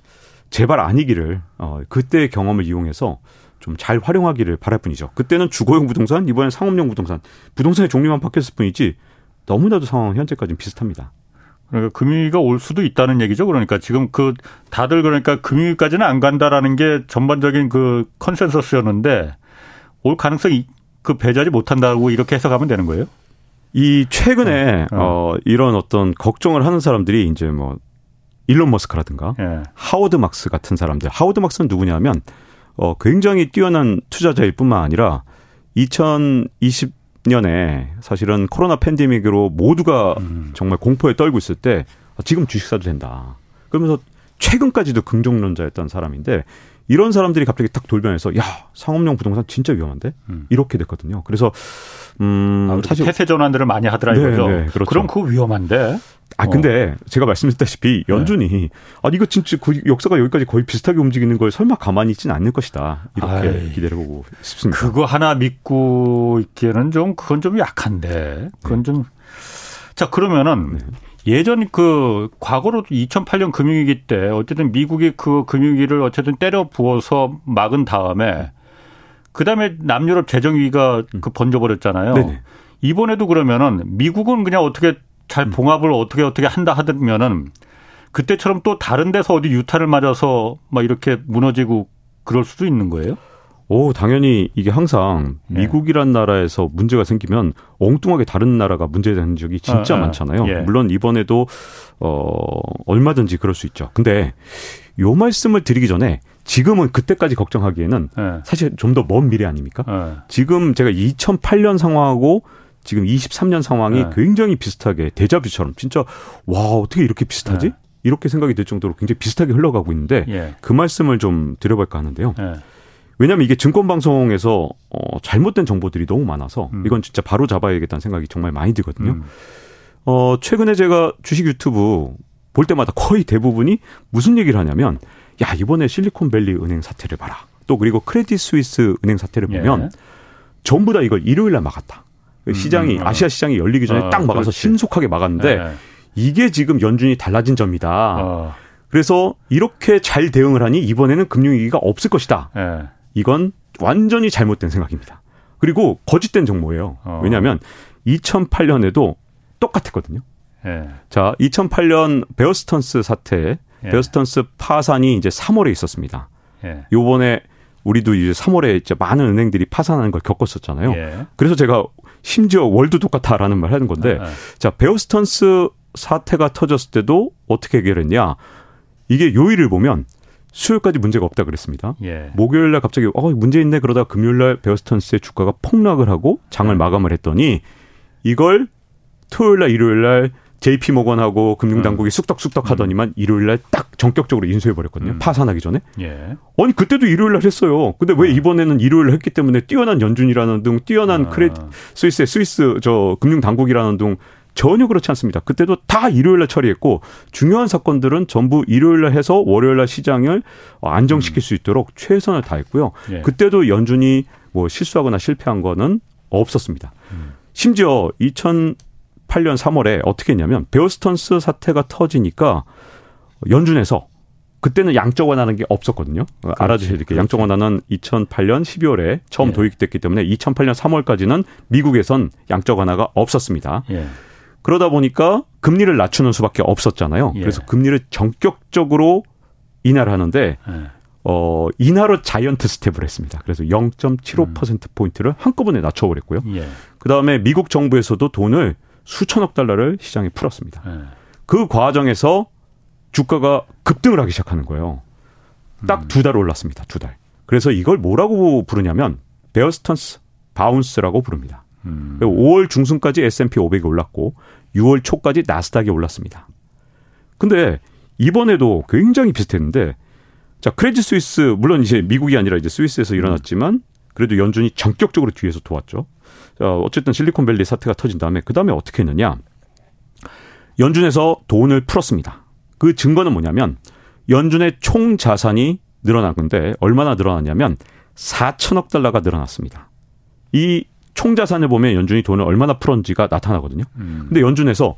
제발 아니기를 어 그때의 경험을 이용해서 좀 잘 활용하기를 바랄 뿐이죠. 그때는 주거용 부동산, 이번엔 상업용 부동산, 부동산의 종류만 바뀌었을 뿐이지 너무나도 상황은 현재까지는 비슷합니다. 그러니까 금융위기가 올 수도 있다는 얘기죠. 그러니까 지금 그 다들 그러니까 금융위기까지는 안 간다라는 게 전반적인 그 컨센서스였는데 올 가능성이 그 배제하지 못한다고 이렇게 해석하면 되는 거예요? 이 최근에 어, 어 이런 어떤 걱정을 하는 사람들이 이제 뭐 일론 머스크라든가 예. 하워드 막스 같은 사람들. 하워드 막스는 누구냐면 어 굉장히 뛰어난 투자자일 뿐만 아니라 2020 20년에 사실은 코로나 팬데믹으로 모두가 음. 정말 공포에 떨고 있을 때 지금 주식 사도 된다. 그러면서 최근까지도 긍정론자였던 사람인데 이런 사람들이 갑자기 딱 돌변해서 야 상업용 부동산 진짜 위험한데 음. 이렇게 됐거든요. 그래서 음 아, 사실 폐쇄 전환들을 많이 하더라 네, 이거죠. 네, 그렇죠. 그럼 그거 위험한데. 아 근데 어. 제가 말씀드렸다시피 연준이 네. 아 이거 진짜 그 역사가 여기까지 거의 비슷하게 움직이는 걸 설마 가만히 있지는 않을 것이다 이렇게 아이, 기대를 보고 싶습니다. 그거 하나 믿고 있기에는 좀 그건 좀 약한데 그건 네. 좀. 자 그러면은 네. 예전 그 과거로 2008년 금융위기 때 어쨌든 미국이 그 금융위기를 어쨌든 때려 부어서 막은 다음에 그 다음에 남유럽 재정위기가 음. 그 번져버렸잖아요. 네네. 이번에도 그러면은 미국은 그냥 어떻게 잘 음. 봉합을 어떻게 어떻게 한다 하면은 그때처럼 또 다른 데서 어디 유타를 맞아서 막 이렇게 무너지고 그럴 수도 있는 거예요? 오, 당연히 이게 항상 예. 미국이란 나라에서 문제가 생기면 엉뚱하게 다른 나라가 문제되는 적이 진짜 아, 아, 많잖아요. 예. 물론 이번에도 어 얼마든지 그럴 수 있죠. 근데 요 말씀을 드리기 전에 지금은 그때까지 걱정하기에는 예. 사실 좀 더 먼 미래 아닙니까? 예. 지금 제가 2008년 상황하고 지금 23년 상황이 예. 굉장히 비슷하게 대자뷰처럼 진짜 와 어떻게 이렇게 비슷하지? 예. 이렇게 생각이 들 정도로 굉장히 비슷하게 흘러가고 있는데 그 말씀을 좀 드려볼까 하는데요. 왜냐하면 이게 증권 방송에서 어, 잘못된 정보들이 너무 많아서 음. 이건 진짜 바로 잡아야겠다는 생각이 정말 많이 들거든요. 음. 어, 최근에 제가 주식 유튜브 볼 때마다 거의 대부분이 무슨 얘기를 하냐면 야 이번에 실리콘밸리 은행 사태를 봐라. 또 그리고 크레딧 스위스 은행 사태를 보면 예. 전부 다 이걸 일요일 날 막았다. 음, 시장이 음, 어. 아시아 시장이 열리기 전에 어, 딱 막아서 그렇지. 신속하게 막았는데 예. 이게 지금 연준이 달라진 점이다. 어. 그래서 이렇게 잘 대응을 하니 이번에는 금융위기가 없을 것이다. 예. 이건 완전히 잘못된 생각입니다. 그리고 거짓된 정보예요. 어. 왜냐하면 2008년에도 똑같았거든요. 예. 자, 2008년 베어스턴스 사태, 예. 베어스턴스 파산이 이제 3월에 있었습니다. 예. 요번에 우리도 이제 3월에 이제 많은 은행들이 파산하는 걸 겪었었잖아요. 예. 그래서 제가 심지어 월도 똑같다라는 말 하는 건데, 예. 자, 베어스턴스 사태가 터졌을 때도 어떻게 해결했냐? 이게 요일을 보면 수요일까지 문제가 없다 그랬습니다. 예. 목요일 날 갑자기 어 문제 있네 그러다 금요일 날 베어스턴스의 주가가 폭락을 하고 장을 네. 마감을 했더니 이걸 토요일 날 일요일 날 JP 모건하고 금융 당국이 음. 쑥덕쑥덕 하더니만 음. 일요일 날 딱 전격적으로 인수해 버렸거든요. 음. 파산하기 전에. 예. 아니 그때도 일요일 날 했어요. 근데 왜 어. 이번에는 일요일 날 했기 때문에 뛰어난 연준이라는 등 뛰어난 아. 크레 스위스의 스위스 저 금융 당국이라는 등 전혀 그렇지 않습니다. 그때도 다 일요일 날 처리했고 중요한 사건들은 전부 일요일 날 해서 월요일 날 시장을 안정시킬 수 있도록 최선을 다했고요. 예. 그때도 연준이 뭐 실수하거나 실패한 거는 없었습니다. 음. 심지어 2008년 3월에 어떻게 했냐면 베어스턴스 사태가 터지니까 연준에서 그때는 양적 완화하는 게 없었거든요. 그렇지, 알아주셔야 될게요. 양적 완화는 2008년 12월에 처음 예. 도입됐기 때문에 2008년 3월까지는 미국에선 양적 완화가 없었습니다. 예. 그러다 보니까 금리를 낮추는 수밖에 없었잖아요. 예. 그래서 금리를 전격적으로 인하를 하는데 예. 어, 인하로 giant step을 했습니다. 그래서 0.75% 음. 포인트를 한꺼번에 낮춰버렸고요. 예. 그 다음에 미국 정부에서도 돈을 수천억 달러를 시장에 풀었습니다. 예. 그 과정에서 주가가 급등을 하기 시작하는 거예요. 딱 두달 음. 올랐습니다. 두 달. 그래서 이걸 뭐라고 부르냐면 베어스턴스 bounce라고 부릅니다. 음. 5월 중순까지 S&P 500이 올랐고 6월 초까지 나스닥이 올랐습니다. 근데 이번에도 굉장히 비슷했는데 자 크레딧 스위스 물론 이제 미국이 아니라 이제 스위스에서 일어났지만 그래도 연준이 전격적으로 뒤에서 도왔죠. 자 어쨌든 실리콘밸리 사태가 터진 다음에 그 다음에 어떻게 했느냐? 연준에서 돈을 풀었습니다. 그 증거는 뭐냐면 연준의 총 자산이 늘어난 건데 얼마나 늘어났냐면 4천억 달러가 늘어났습니다. 이 총자산을 보면 연준이 돈을 얼마나 풀었는지가 나타나거든요. 음. 근데 연준에서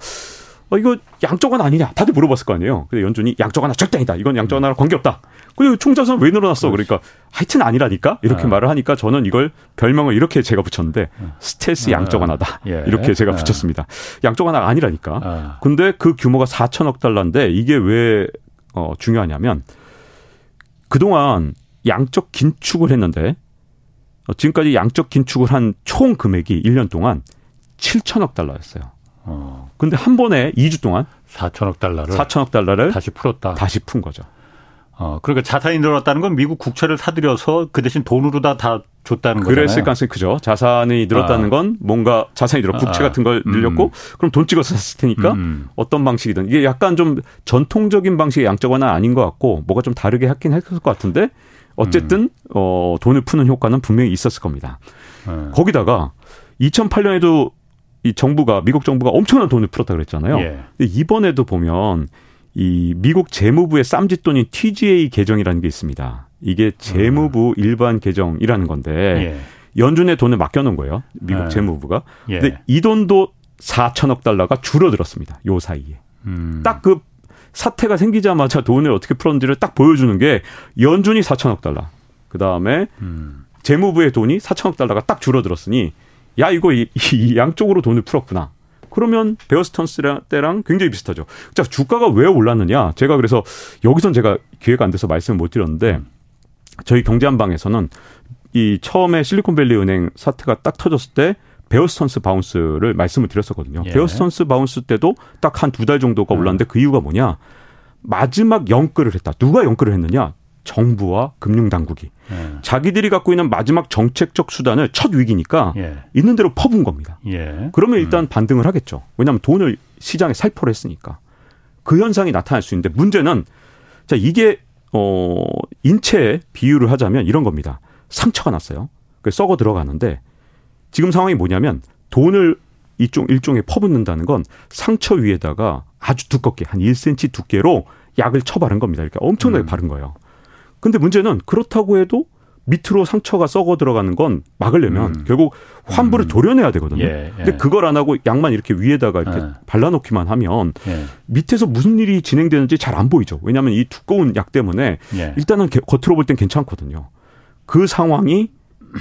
어, 이거 양적 완화 아니냐? 다들 물어봤을 거 아니에요. 근데 연준이 양적 완화 절대 아니다. 이건 양적 완화랑 관계없다. 그리고 총자산 왜 늘어났어? 그러니까 하여튼 아니라니까? 이렇게 아. 말을 하니까 저는 이걸 별명을 이렇게 제가 붙였는데 스텔스 아. 양적 완화다. 예. 이렇게 제가 아. 붙였습니다. 양적 완화가 아니라니까. 아. 근데 그 규모가 4천억 달러인데 이게 왜 어, 중요하냐면 그동안 양적 긴축을 했는데 어, 지금까지 양적 긴축을 한 총 금액이 1년 동안 7천억 달러였어요. 어. 근데 한 번에 2주 동안 4천억 달러를 4천억 달러를 다시 풀었다. 다시 푼 거죠. 어, 그러니까 자산이 늘었다는 건 미국 국채를 사들여서 그 대신 돈으로 다, 다 줬다는 거잖아요. 그랬을 가능성이 크죠. 자산이 늘었다는 아. 건 뭔가 자산이 늘어 국채 아. 같은 걸 늘렸고 음. 그럼 돈 찍어서 샀을 테니까 음. 어떤 방식이든 이게 약간 좀 전통적인 방식의 양적 완화 아닌 것 같고 뭐가 좀 다르게 했긴 했을 것 같은데 어쨌든 음. 어, 돈을 푸는 효과는 분명히 있었을 겁니다. 네. 거기다가 2008년에도 이 정부가 미국 정부가 엄청난 돈을 풀었다 그랬잖아요. 예. 이번에도 보면 이 미국 재무부의 쌈짓돈인 TGA 계정이라는 게 있습니다. 이게 재무부 음. 일반 계정이라는 건데 예. 연준의 돈을 맡겨놓은 거예요. 미국 예. 재무부가. 예. 근데 이 돈도 4천억 달러가 줄어들었습니다. 요 사이에. 음. 딱그 사태가 생기자마자 돈을 어떻게 풀었는지를 딱 보여주는 게 연준이 4천억 달러. 그 다음에 음. 재무부의 돈이 4천억 달러가 딱 줄어들었으니 야 이거 이, 이 양쪽으로 돈을 풀었구나. 그러면 베어스턴스 때랑 굉장히 비슷하죠. 자, 주가가 왜 올랐느냐? 제가 그래서 여기선 제가 기회가 안 돼서 말씀을 못 드렸는데 저희 경제한방에서는 이 처음에 실리콘밸리 은행 사태가 딱 터졌을 때 베어스턴스 bounce를 말씀을 드렸었거든요. 예. 베어스턴스 bounce 때도 딱 한 두 달 정도가 음. 올랐는데 그 이유가 뭐냐? 마지막 영끌을 했다. 누가 영끌을 했느냐? 정부와 금융당국이 예. 자기들이 갖고 있는 마지막 정책적 수단을 첫 위기니까 예. 있는 대로 퍼본 겁니다. 예. 그러면 일단 음. 반등을 하겠죠. 왜냐하면 돈을 시장에 살포를 했으니까 그 현상이 나타날 수 있는데 문제는 자 이게 어 인체에 비유를 하자면 이런 겁니다. 상처가 났어요. 그 썩어 들어가는데 지금 상황이 뭐냐면 돈을 이종 일종의 퍼붓는다는 건 상처 위에다가 아주 두껍게 한 1cm 두께로 약을 쳐바른 겁니다. 이렇게 엄청나게 음. 바른 거예요. 근데 문제는 그렇다고 해도 밑으로 상처가 썩어 들어가는 건 막으려면 음. 결국 환부를 음. 도려내야 되거든요. 예, 예. 근데 그걸 안 하고 약만 이렇게 위에다가 이렇게 예. 발라놓기만 하면 예. 밑에서 무슨 일이 진행되는지 잘 안 보이죠. 왜냐하면 이 두꺼운 약 때문에 예. 일단은 겉으로 볼 땐 괜찮거든요. 그 상황이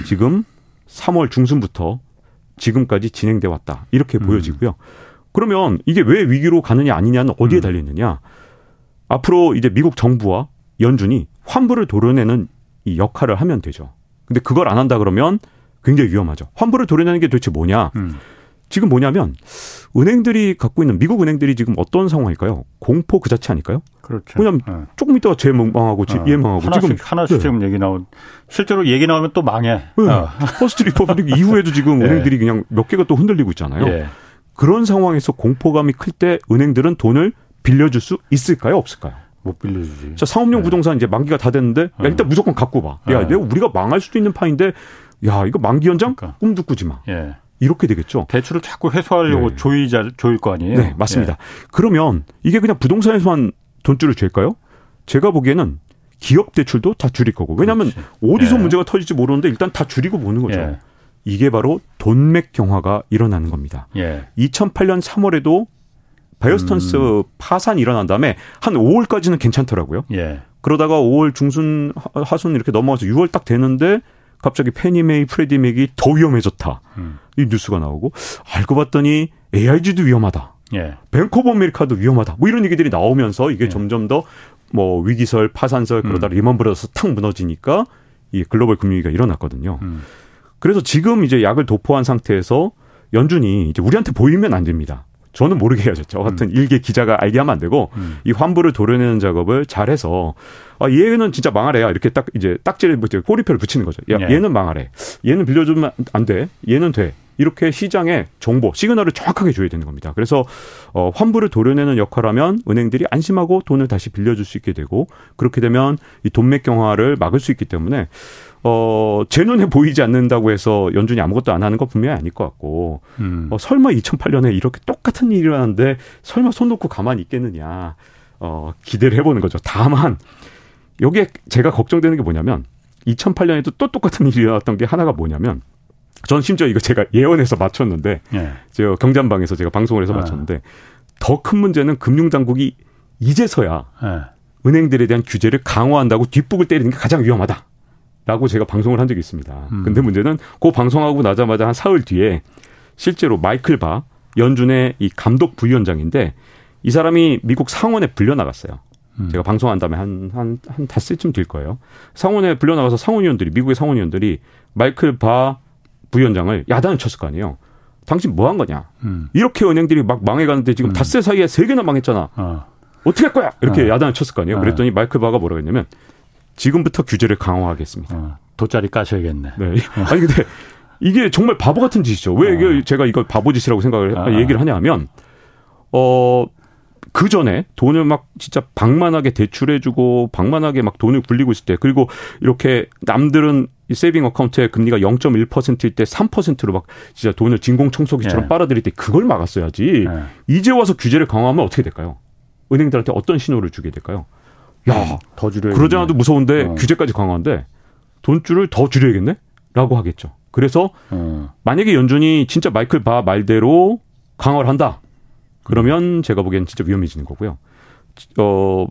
지금 3월 중순부터 지금까지 진행돼 왔다. 이렇게 음. 보여지고요. 그러면 이게 왜 위기로 가느냐 아니냐는 어디에 음. 달려 있느냐? 앞으로 이제 미국 정부와 연준이 환불을 도려내는 이 역할을 하면 되죠. 근데 그걸 안 한다 그러면 굉장히 위험하죠. 환불을 도려내는 게 도대체 뭐냐? 음. 지금 뭐냐면 은행들이 갖고 있는 미국 은행들이 지금 어떤 상황일까요? 공포 그 자체 아닐까요? 그렇죠. 왜냐하면 네. 조금 있다가 재 망하고 어. 얘 망하고 하나씩, 지금 하나씩 네. 지금 얘기 나온 실제로 얘기 나오면 또 망해. 네. 어. 퍼스트 리퍼블릭 이후에도 지금 예. 은행들이 그냥 몇 개가 또 흔들리고 있잖아요. 예. 그런 상황에서 공포감이 클 때 은행들은 돈을 빌려줄 수 있을까요? 없을까요? 못 빌려주지. 자, 상업용 네. 부동산 이제 만기가 다 됐는데, 야, 일단 무조건 갖고 봐. 야, 네. 우리가 망할 수도 있는 판인데, 야, 이거 만기 연장? 그러니까. 꿈도 꾸지 마. 예. 이렇게 되겠죠. 대출을 자꾸 회수하려고 네. 조이자, 조일 거 아니에요? 네, 맞습니다. 예. 그러면 이게 그냥 부동산에서만 돈줄을 죌까요? 제가 보기에는 기업 대출도 다 줄일 거고. 왜냐하면 그렇지. 어디서 예. 문제가 터질지 모르는데 일단 다 줄이고 보는 거죠. 예. 이게 바로 돈맥 경화가 일어나는 겁니다. 예. 2008년 3월에도 베어스턴스 음. 파산이 일어난 다음에 한 5월까지는 괜찮더라고요. 예. 그러다가 5월 중순 하순 이렇게 넘어가서 6월 딱 되는데 갑자기 패니메이, 프레디맥이 더 위험해졌다. 음. 이 뉴스가 나오고 알고 봤더니 AIG도 위험하다. 예. 뱅크 오브 아메리카도 위험하다. 뭐 이런 얘기들이 나오면서 이게 예. 점점 더 뭐 위기설, 파산설 그러다 음. 리먼 브러더스 탁 무너지니까 이 글로벌 금융위기가 일어났거든요. 음. 그래서 지금 이제 약을 도포한 상태에서 연준이 이제 우리한테 보이면 안 됩니다. 저는 모르게 해야죠. 저 같은 음. 일개 기자가 알게 하면 안 되고 음. 이 환부를 도려내는 작업을 잘해서 아 얘는 진짜 망할 애야 이렇게 딱 이제 딱지를 뭐 꼬리표를 붙이는 거죠. 야 예. 얘는 망할 애. 얘는 빌려주면 안 돼. 얘는 돼. 이렇게 시장에 정보, 시그널을 정확하게 줘야 되는 겁니다. 그래서 어, 환불을 도려내는 역할하면 은행들이 안심하고 돈을 다시 빌려줄 수 있게 되고 그렇게 되면 이 돈맥 경화를 막을 수 있기 때문에 어, 제 눈에 보이지 않는다고 해서 연준이 아무것도 안 하는 거 분명히 아닐 것 같고, 음. 어, 설마 2008년에 이렇게 똑같은 일이 일어났는데, 설마 손 놓고 가만히 있겠느냐, 어, 기대를 해보는 거죠. 다만, 여기에 제가 걱정되는 게 뭐냐면, 2008년에도 또 똑같은 일이 일어났던 게 하나가 뭐냐면, 전 심지어 이거 제가 예언해서 맞췄는데, 예. 제가 경장방에서 제가 방송을 해서 예. 맞췄는데, 더큰 문제는 금융당국이 이제서야 예. 은행들에 대한 규제를 강화한다고 뒷북을 때리는 게 가장 위험하다. 라고 제가 방송을 한 적이 있습니다. 음. 근데 문제는 그 방송하고 나자마자 한 사흘 뒤에 실제로 마이클 바 연준의 이 감독 부위원장인데 이 사람이 미국 상원에 불려 나갔어요. 음. 제가 방송한 다음에 한, 한, 한 닷새쯤 될 거예요. 상원에 불려 나가서 상원의원들이, 미국의 상원의원들이 마이클 바 부위원장을 야단을 쳤을 거 아니에요. 당신 뭐 한 거냐. 음. 이렇게 은행들이 막 망해가는데 지금 음. 닷새 사이에 세 개나 망했잖아. 어. 어떻게 할 거야? 이렇게 어. 야단을 쳤을 거 아니에요. 어. 그랬더니 마이클 바가 뭐라고 했냐면 지금부터 규제를 강화하겠습니다. 어. 돗자리 까셔야겠네. 네. 아니 근데 이게 정말 바보 같은 짓이죠. 왜 이게 제가 이걸 바보 짓이라고 생각을 얘기를 하냐면 어. 그 전에 돈을 막 진짜 방만하게 대출해주고 방만하게 막 돈을 굴리고 있을 때 그리고 이렇게 남들은 이 세이빙 어카운트의 금리가 0.1%일 때 3%로 막 진짜 돈을 진공청소기처럼 네. 빨아들일 때 그걸 막았어야지. 네. 이제 와서 규제를 강화하면 어떻게 될까요? 은행들한테 어떤 신호를 주게 될까요? 야, 더 줄여. 그러지 않아도 무서운데 어. 규제까지 강화한데 돈줄을 더 줄여야겠네? 라고 하겠죠. 그래서 어. 만약에 연준이 진짜 마이클 바 말대로 강화를 한다. 그러면 제가 보기엔 진짜 위험해지는 거고요. 어,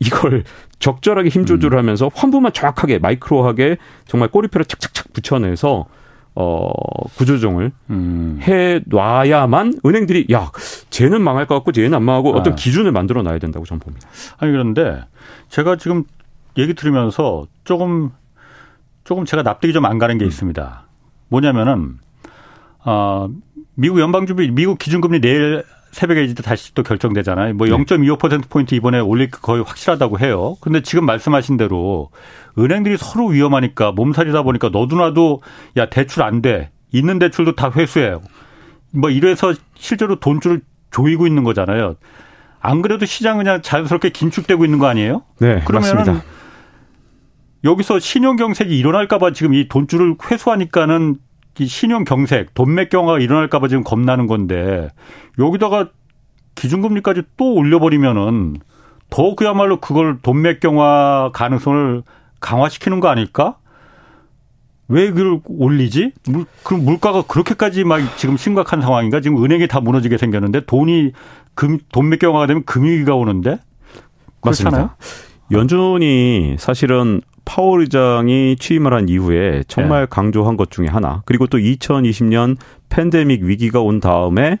이걸 적절하게 힘 조절을 음. 하면서 환부만 정확하게 마이크로하게 정말 꼬리표를 착착착 붙여내서 어 구조정을 음. 해 놔야만 은행들이 야 쟤는 망할 것 같고 쟤는 안 망하고 아. 어떤 기준을 만들어 놔야 된다고 저는 봅니다. 아니 그런데 제가 지금 얘기 들으면서 조금 조금 제가 납득이 좀 안 가는 게 음. 있습니다. 뭐냐면은 어 미국 연방준비 미국 기준금리 내일 새벽에 이제 다시 또 결정되잖아요. 뭐 0.25%포인트 이번에 올릴 거의 확실하다고 해요. 근데 지금 말씀하신 대로 은행들이 서로 위험하니까 몸살이다 보니까 너도 나도 야, 대출 안 돼. 있는 대출도 다 회수해. 뭐 이래서 실제로 돈줄을 조이고 있는 거잖아요. 안 그래도 시장 그냥 자연스럽게 긴축되고 있는 거 아니에요? 네, 그렇습니다. 여기서 신용 경색이 일어날까 봐 지금 이 돈줄을 회수하니까는 신용 경색, 돈맥 경화가 일어날까봐 지금 겁나는 건데 여기다가 기준금리까지 또 올려버리면은 더 그야말로 그걸 돈맥 경화 가능성을 강화시키는 거 아닐까? 왜 그걸 올리지? 물, 그럼 물가가 그렇게까지 막 지금 심각한 상황인가? 지금 은행이 다 무너지게 생겼는데 돈이 금, 돈맥 경화가 되면 금융위기가 오는데? 그렇잖아요. 맞습니다. 연준이 사실은 파월 의장이 취임을 한 이후에 정말 네. 강조한 것 중에 하나. 그리고 또 2020년 팬데믹 위기가 온 다음에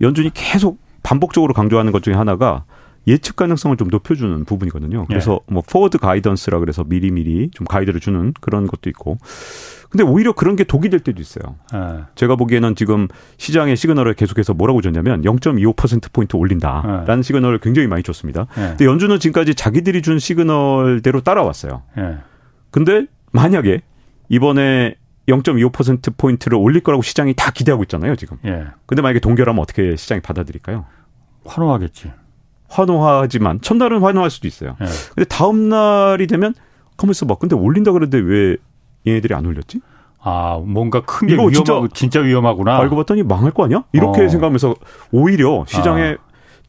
연준이 계속 반복적으로 강조하는 것 중에 하나가 예측 가능성을 좀 높여주는 부분이거든요. 그래서 네. 뭐 forward guidance라 그래서 미리미리 좀 가이드를 주는 그런 것도 있고. 근데 오히려 그런 게 독이 될 때도 있어요. 네. 제가 보기에는 지금 시장의 시그널을 계속해서 뭐라고 줬냐면 0.25%포인트 올린다라는 네. 시그널을 굉장히 많이 줬습니다. 네. 근데 연준은 지금까지 자기들이 준 시그널대로 따라왔어요. 네. 근데 만약에 이번에 0.25%포인트를 올릴 거라고 시장이 다 기대하고 있잖아요, 지금. 예. 근데 만약에 동결하면 어떻게 시장이 받아들일까요? 환호하겠지. 환호하지만 첫날은 환호할 수도 있어요. 예. 근데 다음 날이 되면 가만있어 봐. 근데 올린다 그랬는데 왜 얘네들이 안 올렸지? 아, 뭔가 큰 게 위험하고 진짜, 진짜 위험하구나. 알고 봤더니 망할 거 아니야? 이렇게 어. 생각하면서 오히려 시장에 아.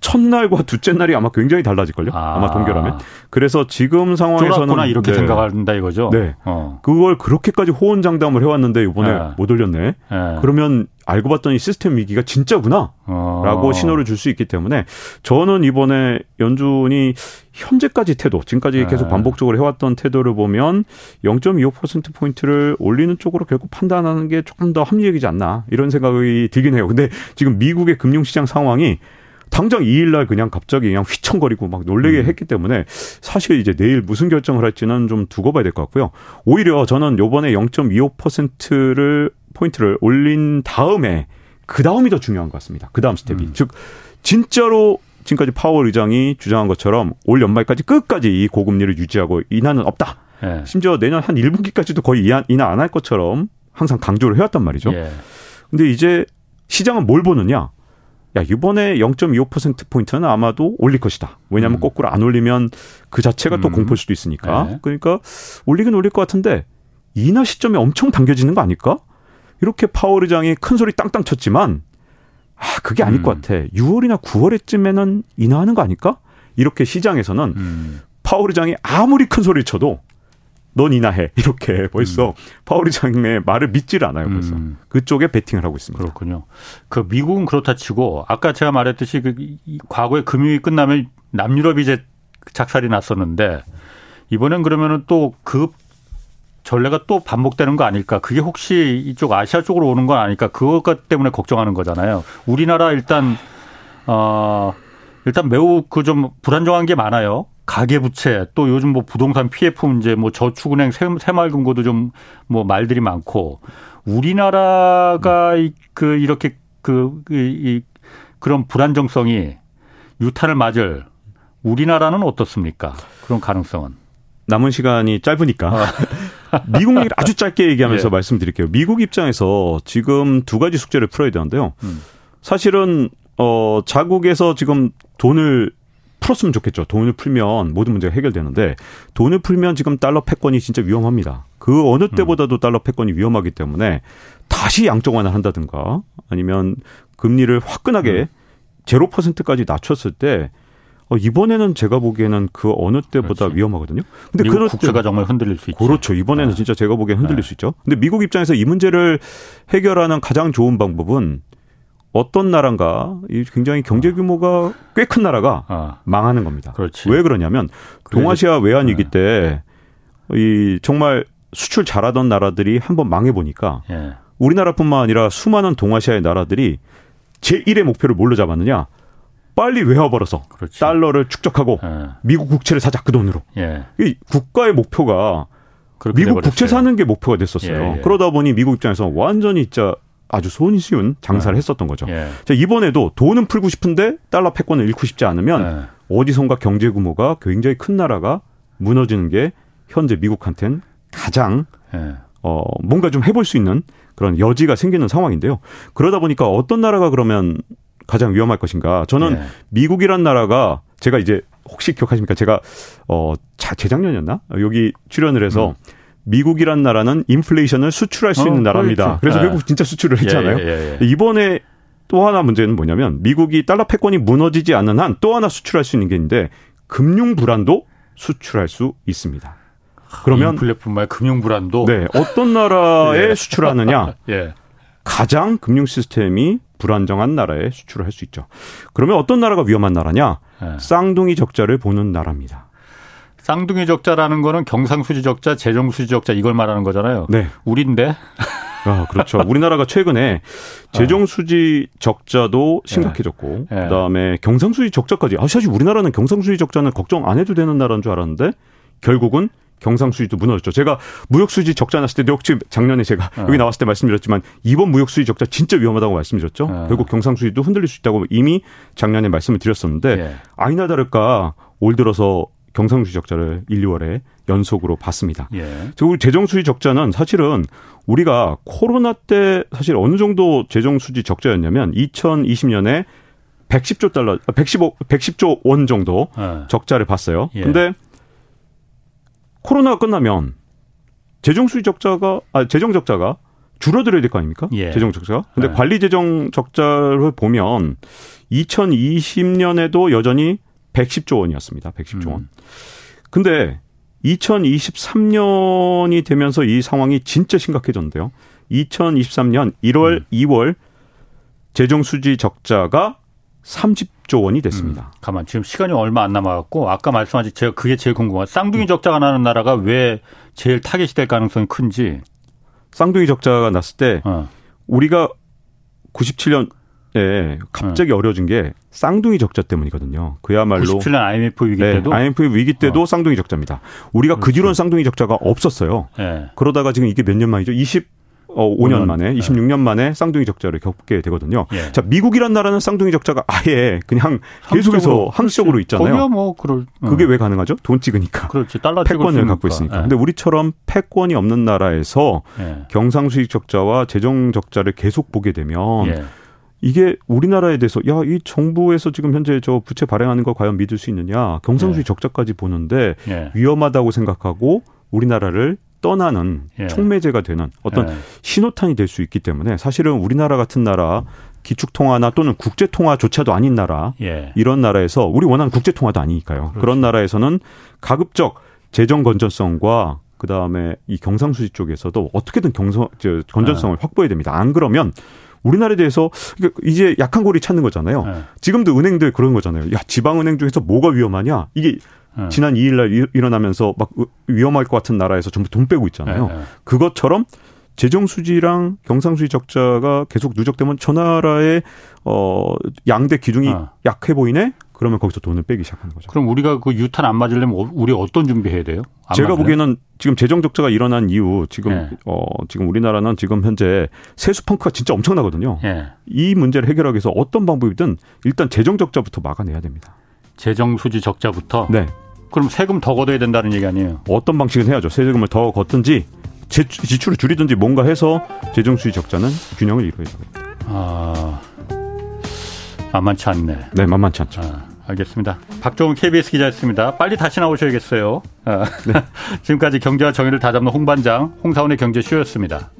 첫날과 둘째 날이 아마 굉장히 달라질걸요? 아. 마 동결하면. 그래서 지금 상황에서는. 이렇게 네. 생각한다 이거죠? 네. 어. 그걸 그렇게까지 호언장담을 해왔는데 이번에 네. 못 올렸네. 네. 그러면 알고 봤더니 시스템 위기가 진짜구나. 어. 라고 신호를 줄 수 있기 때문에 저는 이번에 연준이 현재까지 태도, 지금까지 네. 계속 반복적으로 해왔던 태도를 보면 0.25%포인트를 올리는 쪽으로 결국 판단하는 게 조금 더 합리적이지 않나. 이런 생각이 들긴 해요. 근데 지금 미국의 금융시장 상황이 당장 2일날 그냥 갑자기 그냥 휘청거리고 막 놀래게 음. 했기 때문에 사실 이제 내일 무슨 결정을 할지는 좀 두고 봐야 될 것 같고요. 오히려 저는 요번에 0.25%를 포인트를 올린 다음에 그 다음이 더 중요한 것 같습니다. 그 다음 스텝이. 음. 즉, 진짜로 지금까지 파월 의장이 주장한 것처럼 올 연말까지 끝까지 이 고금리를 유지하고 인하는 없다. 예. 심지어 내년 한 1분기까지도 거의 인하 안 할 것처럼 항상 강조를 해왔단 말이죠. 예. 근데 이제 시장은 뭘 보느냐? 야, 이번에 0.25%포인트는 아마도 올릴 것이다. 왜냐하면 음. 거꾸로 안 올리면 그 자체가 음. 또 공포일 수도 있으니까. 네. 그러니까 올리긴 올릴 것 같은데 인하 시점이 엄청 당겨지는 거 아닐까? 이렇게 파월 의장이 큰 소리 땅땅 쳤지만 아, 그게 아닐 음. 것 같아. 6월이나 9월에쯤에는 인하하는 거 아닐까? 이렇게 시장에서는 음. 파월 의장이 아무리 큰 소리를 쳐도 넌 인하해. 이렇게 벌써 음. 파월 의장의 말을 믿지를 않아요. 벌써. 음. 그쪽에 베팅을 하고 있습니다. 그렇군요. 그 미국은 그렇다 치고 아까 제가 말했듯이 그 과거에 금융이 끝나면 남유럽이 이제 작살이 났었는데 이번엔 그러면은 또그 전례가 또 반복되는 거 아닐까? 그게 혹시 이쪽 아시아 쪽으로 오는 건 아닐까? 그것 때문에 걱정하는 거잖아요. 우리나라 일단 어 일단 매우 그 좀 불안정한 게 많아요. 가계부채 또 요즘 뭐 부동산 PF 문제 뭐 저축은행 새마을금고도 좀 뭐 말들이 많고 우리나라가 음. 그 이렇게 그 이 그런 불안정성이 유탄을 맞을 우리나라는 어떻습니까? 그런 가능성은? 남은 시간이 짧으니까 어. 미국 얘기를 아주 짧게 얘기하면서 예. 말씀드릴게요. 미국 입장에서 지금 두 가지 숙제를 풀어야 되는데요. 음. 사실은 어 자국에서 지금 돈을 풀었으면 좋겠죠. 돈을 풀면 모든 문제가 해결되는데 돈을 풀면 지금 달러 패권이 진짜 위험합니다. 그 어느 때보다도 달러 패권이 위험하기 때문에 다시 양적 완화를 한다든가 아니면 금리를 화끈하게 제로 퍼센트까지 낮췄을 때 어, 이번에는 제가 보기에는 그 어느 때보다 그렇지. 위험하거든요. 근데 미국 국채가 정말 흔들릴 수 있죠. 그렇죠. 이번에는 네. 진짜 제가 보기엔 흔들릴 네. 수 있죠. 근데 미국 입장에서 이 문제를 해결하는 가장 좋은 방법은 어떤 나라인가 이 굉장히 경제 규모가 꽤 큰 나라가 아. 망하는 겁니다. 그렇지. 왜 그러냐면 동아시아 외환 위기 네. 때이 정말 수출 잘하던 나라들이 한번 망해 보니까 예. 우리나라뿐만 아니라 수많은 동아시아의 나라들이 제1의 목표를 뭘로 잡았느냐? 빨리 외화벌어서 그렇지. 달러를 축적하고 예. 미국 국채를 사자 그 돈으로. 예. 이 국가의 목표가 미국 국채 사는 게 목표가 됐었어요. 예, 예. 그러다 보니 미국 입장에서 완전히 진짜 아주 손쉬운 장사를 예. 했었던 거죠. 예. 자, 이번에도 돈은 풀고 싶은데 달러 패권을 잃고 싶지 않으면 어디선가 경제 규모가 굉장히 큰 나라가 무너지는 게 현재 미국한테는 가장 어 뭔가 좀 해볼 수 있는 그런 여지가 생기는 상황인데요. 그러다 보니까 어떤 나라가 그러면 가장 위험할 것인가? 저는 네. 미국이란 나라가 제가 이제 혹시 기억하십니까? 제가 어 재작년이었나? 여기 출연을 해서 음. 미국이란 나라는 인플레이션을 수출할 수 어, 있는 나라입니다. 그래서 네. 결국 진짜 수출을 했잖아요. 예, 예, 예. 이번에 또 하나 문제는 뭐냐면 미국이 달러 패권이 무너지지 않는 한 또 하나 수출할 수 있는 게 있는데 금융 불안도 수출할 수 있습니다. 그러면 인플레뿐만 금융 불안도 네 어떤 나라에 예. 수출하느냐 예. 가장 금융 시스템이 불안정한 나라에 수출을 할 수 있죠. 그러면 어떤 나라가 위험한 나라냐? 네. 쌍둥이 적자를 보는 나라입니다. 쌍둥이 적자라는 거는 경상수지 적자, 재정수지 적자 이걸 말하는 거잖아요. 네. 우리인데. 아, 그렇죠. 우리나라가 최근에 재정수지 적자도 심각해졌고, 네. 그 다음에 경상수지 적자까지. 아, 사실 우리나라는 경상수지 적자는 걱정 안 해도 되는 나라인 줄 알았는데 결국은 경상수지도 무너졌죠. 제가 무역수지 적자 났을 때도 혹시 작년에 제가 어. 여기 나왔을 때 말씀드렸지만 이번 무역수지 적자 진짜 위험하다고 말씀드렸죠. 어. 결국 경상수지도 흔들릴 수 있다고 이미 작년에 말씀을 드렸었는데 예. 아니나 다를까 올 들어서 경상수지 적자를 1, 2월에 연속으로 봤습니다. 예. 그리고 재정수지 적자는 사실은 우리가 코로나 때 사실 어느 정도 재정수지 적자였냐면 2020년에 110조 달러, 115, 110조 원 정도 예. 적자를 봤어요. 예. 근데 코로나가 끝나면 재정 수지 적자가 아 재정 적자가 줄어들어야 될 거 아닙니까? 예. 재정 적자가. 근데 네. 관리 재정 적자를 보면 2020년에도 여전히 110조 원이었습니다. 110조 원. 음. 근데 2023년이 되면서 이 상황이 진짜 심각해졌는데요. 2023년 1월, 음. 2월 재정 수지 적자가 30조 원이 됐습니다. 음, 가만 지금 시간이 얼마 안 남아갖고 아까 말씀하신 제가 그게 제일 궁금한 쌍둥이 적자가 나는 나라가 왜 제일 타겟이 될 가능성이 큰지. 쌍둥이 적자가 났을 때 어. 우리가 97년 에 갑자기 어. 어려진 게 쌍둥이 적자 때문이거든요. 그야말로 97년 IMF 위기 네, 때도 IMF 위기 때도 어. 쌍둥이 적자입니다. 우리가 그 그렇죠. 그 뒤로는 쌍둥이 적자가 없었어요. 네. 그러다가 지금 이게 몇 년 만이죠? 20 어, 5년 5년, 만에, 26년 만에 쌍둥이 적자를 겪게 되거든요. 예. 자, 미국이란 나라는 쌍둥이 적자가 아예 그냥 계속해서 항시적으로 있잖아요. 거기야 뭐 그럴. 음. 그게 왜 가능하죠? 돈 찍으니까. 그렇지. 달러 패권을 갖고 있으니까. 예. 근데 우리처럼 패권이 없는 나라에서 예. 경상수익 적자와 재정 적자를 계속 보게 되면 예. 이게 우리나라에 대해서 야 이 정부에서 지금 현재 저 부채 발행하는 걸 과연 믿을 수 있느냐 경상수익 예. 적자까지 보는데 예. 위험하다고 생각하고 우리나라를 떠나는 예. 촉매제가 되는 어떤 예. 신호탄이 될 수 있기 때문에 사실은 우리나라 같은 나라 기축통화나 또는 국제통화조차도 아닌 나라 예. 이런 나라에서 우리 원하는 국제통화도 아니니까요. 그렇죠. 그런 나라에서는 가급적 재정 건전성과 그 다음에 이 경상수지 쪽에서도 어떻게든 경성 저 건전성을 네. 확보해야 됩니다. 안 그러면 우리나라에 대해서 이제 약한 고리 찾는 거잖아요. 네. 지금도 은행들 그런 거잖아요. 야 지방은행 중에서 뭐가 위험하냐? 이게 네. 지난 2일 날 일어나면서 막 위험할 것 같은 나라에서 전부 돈 빼고 있잖아요. 네, 네. 그것처럼 재정 수지랑 경상 수지 적자가 계속 누적되면 저 나라의 어 양대 기둥이 아. 약해 보이네. 그러면 거기서 돈을 빼기 시작하는 거죠. 그럼 우리가 그 유탄 안 맞으려면 어, 우리 어떤 준비해야 돼요? 제가 맞을래? 보기에는 지금 재정 적자가 일어난 이후 지금 네. 어 지금 우리나라는 지금 현재 세수 펑크가 진짜 엄청나거든요. 네. 이 문제를 해결하기 위해서 어떤 방법이든 일단 재정 적자부터 막아내야 됩니다. 재정 수지 적자부터. 네. 그럼 세금 더 걷어야 된다는 얘기 아니에요? 어떤 방식은 해야죠. 세금을 더 걷든지 지출을 줄이든지 뭔가 해서 재정 수지 적자는 균형을 이루어야죠. 아 만만치 않네. 네, 만만치 않죠. 아, 알겠습니다. 박종훈 KBS 기자였습니다. 빨리 다시 나오셔야겠어요. 아, 네. 지금까지 경제와 정의를 다잡는 홍반장 홍사원의 경제쇼였습니다.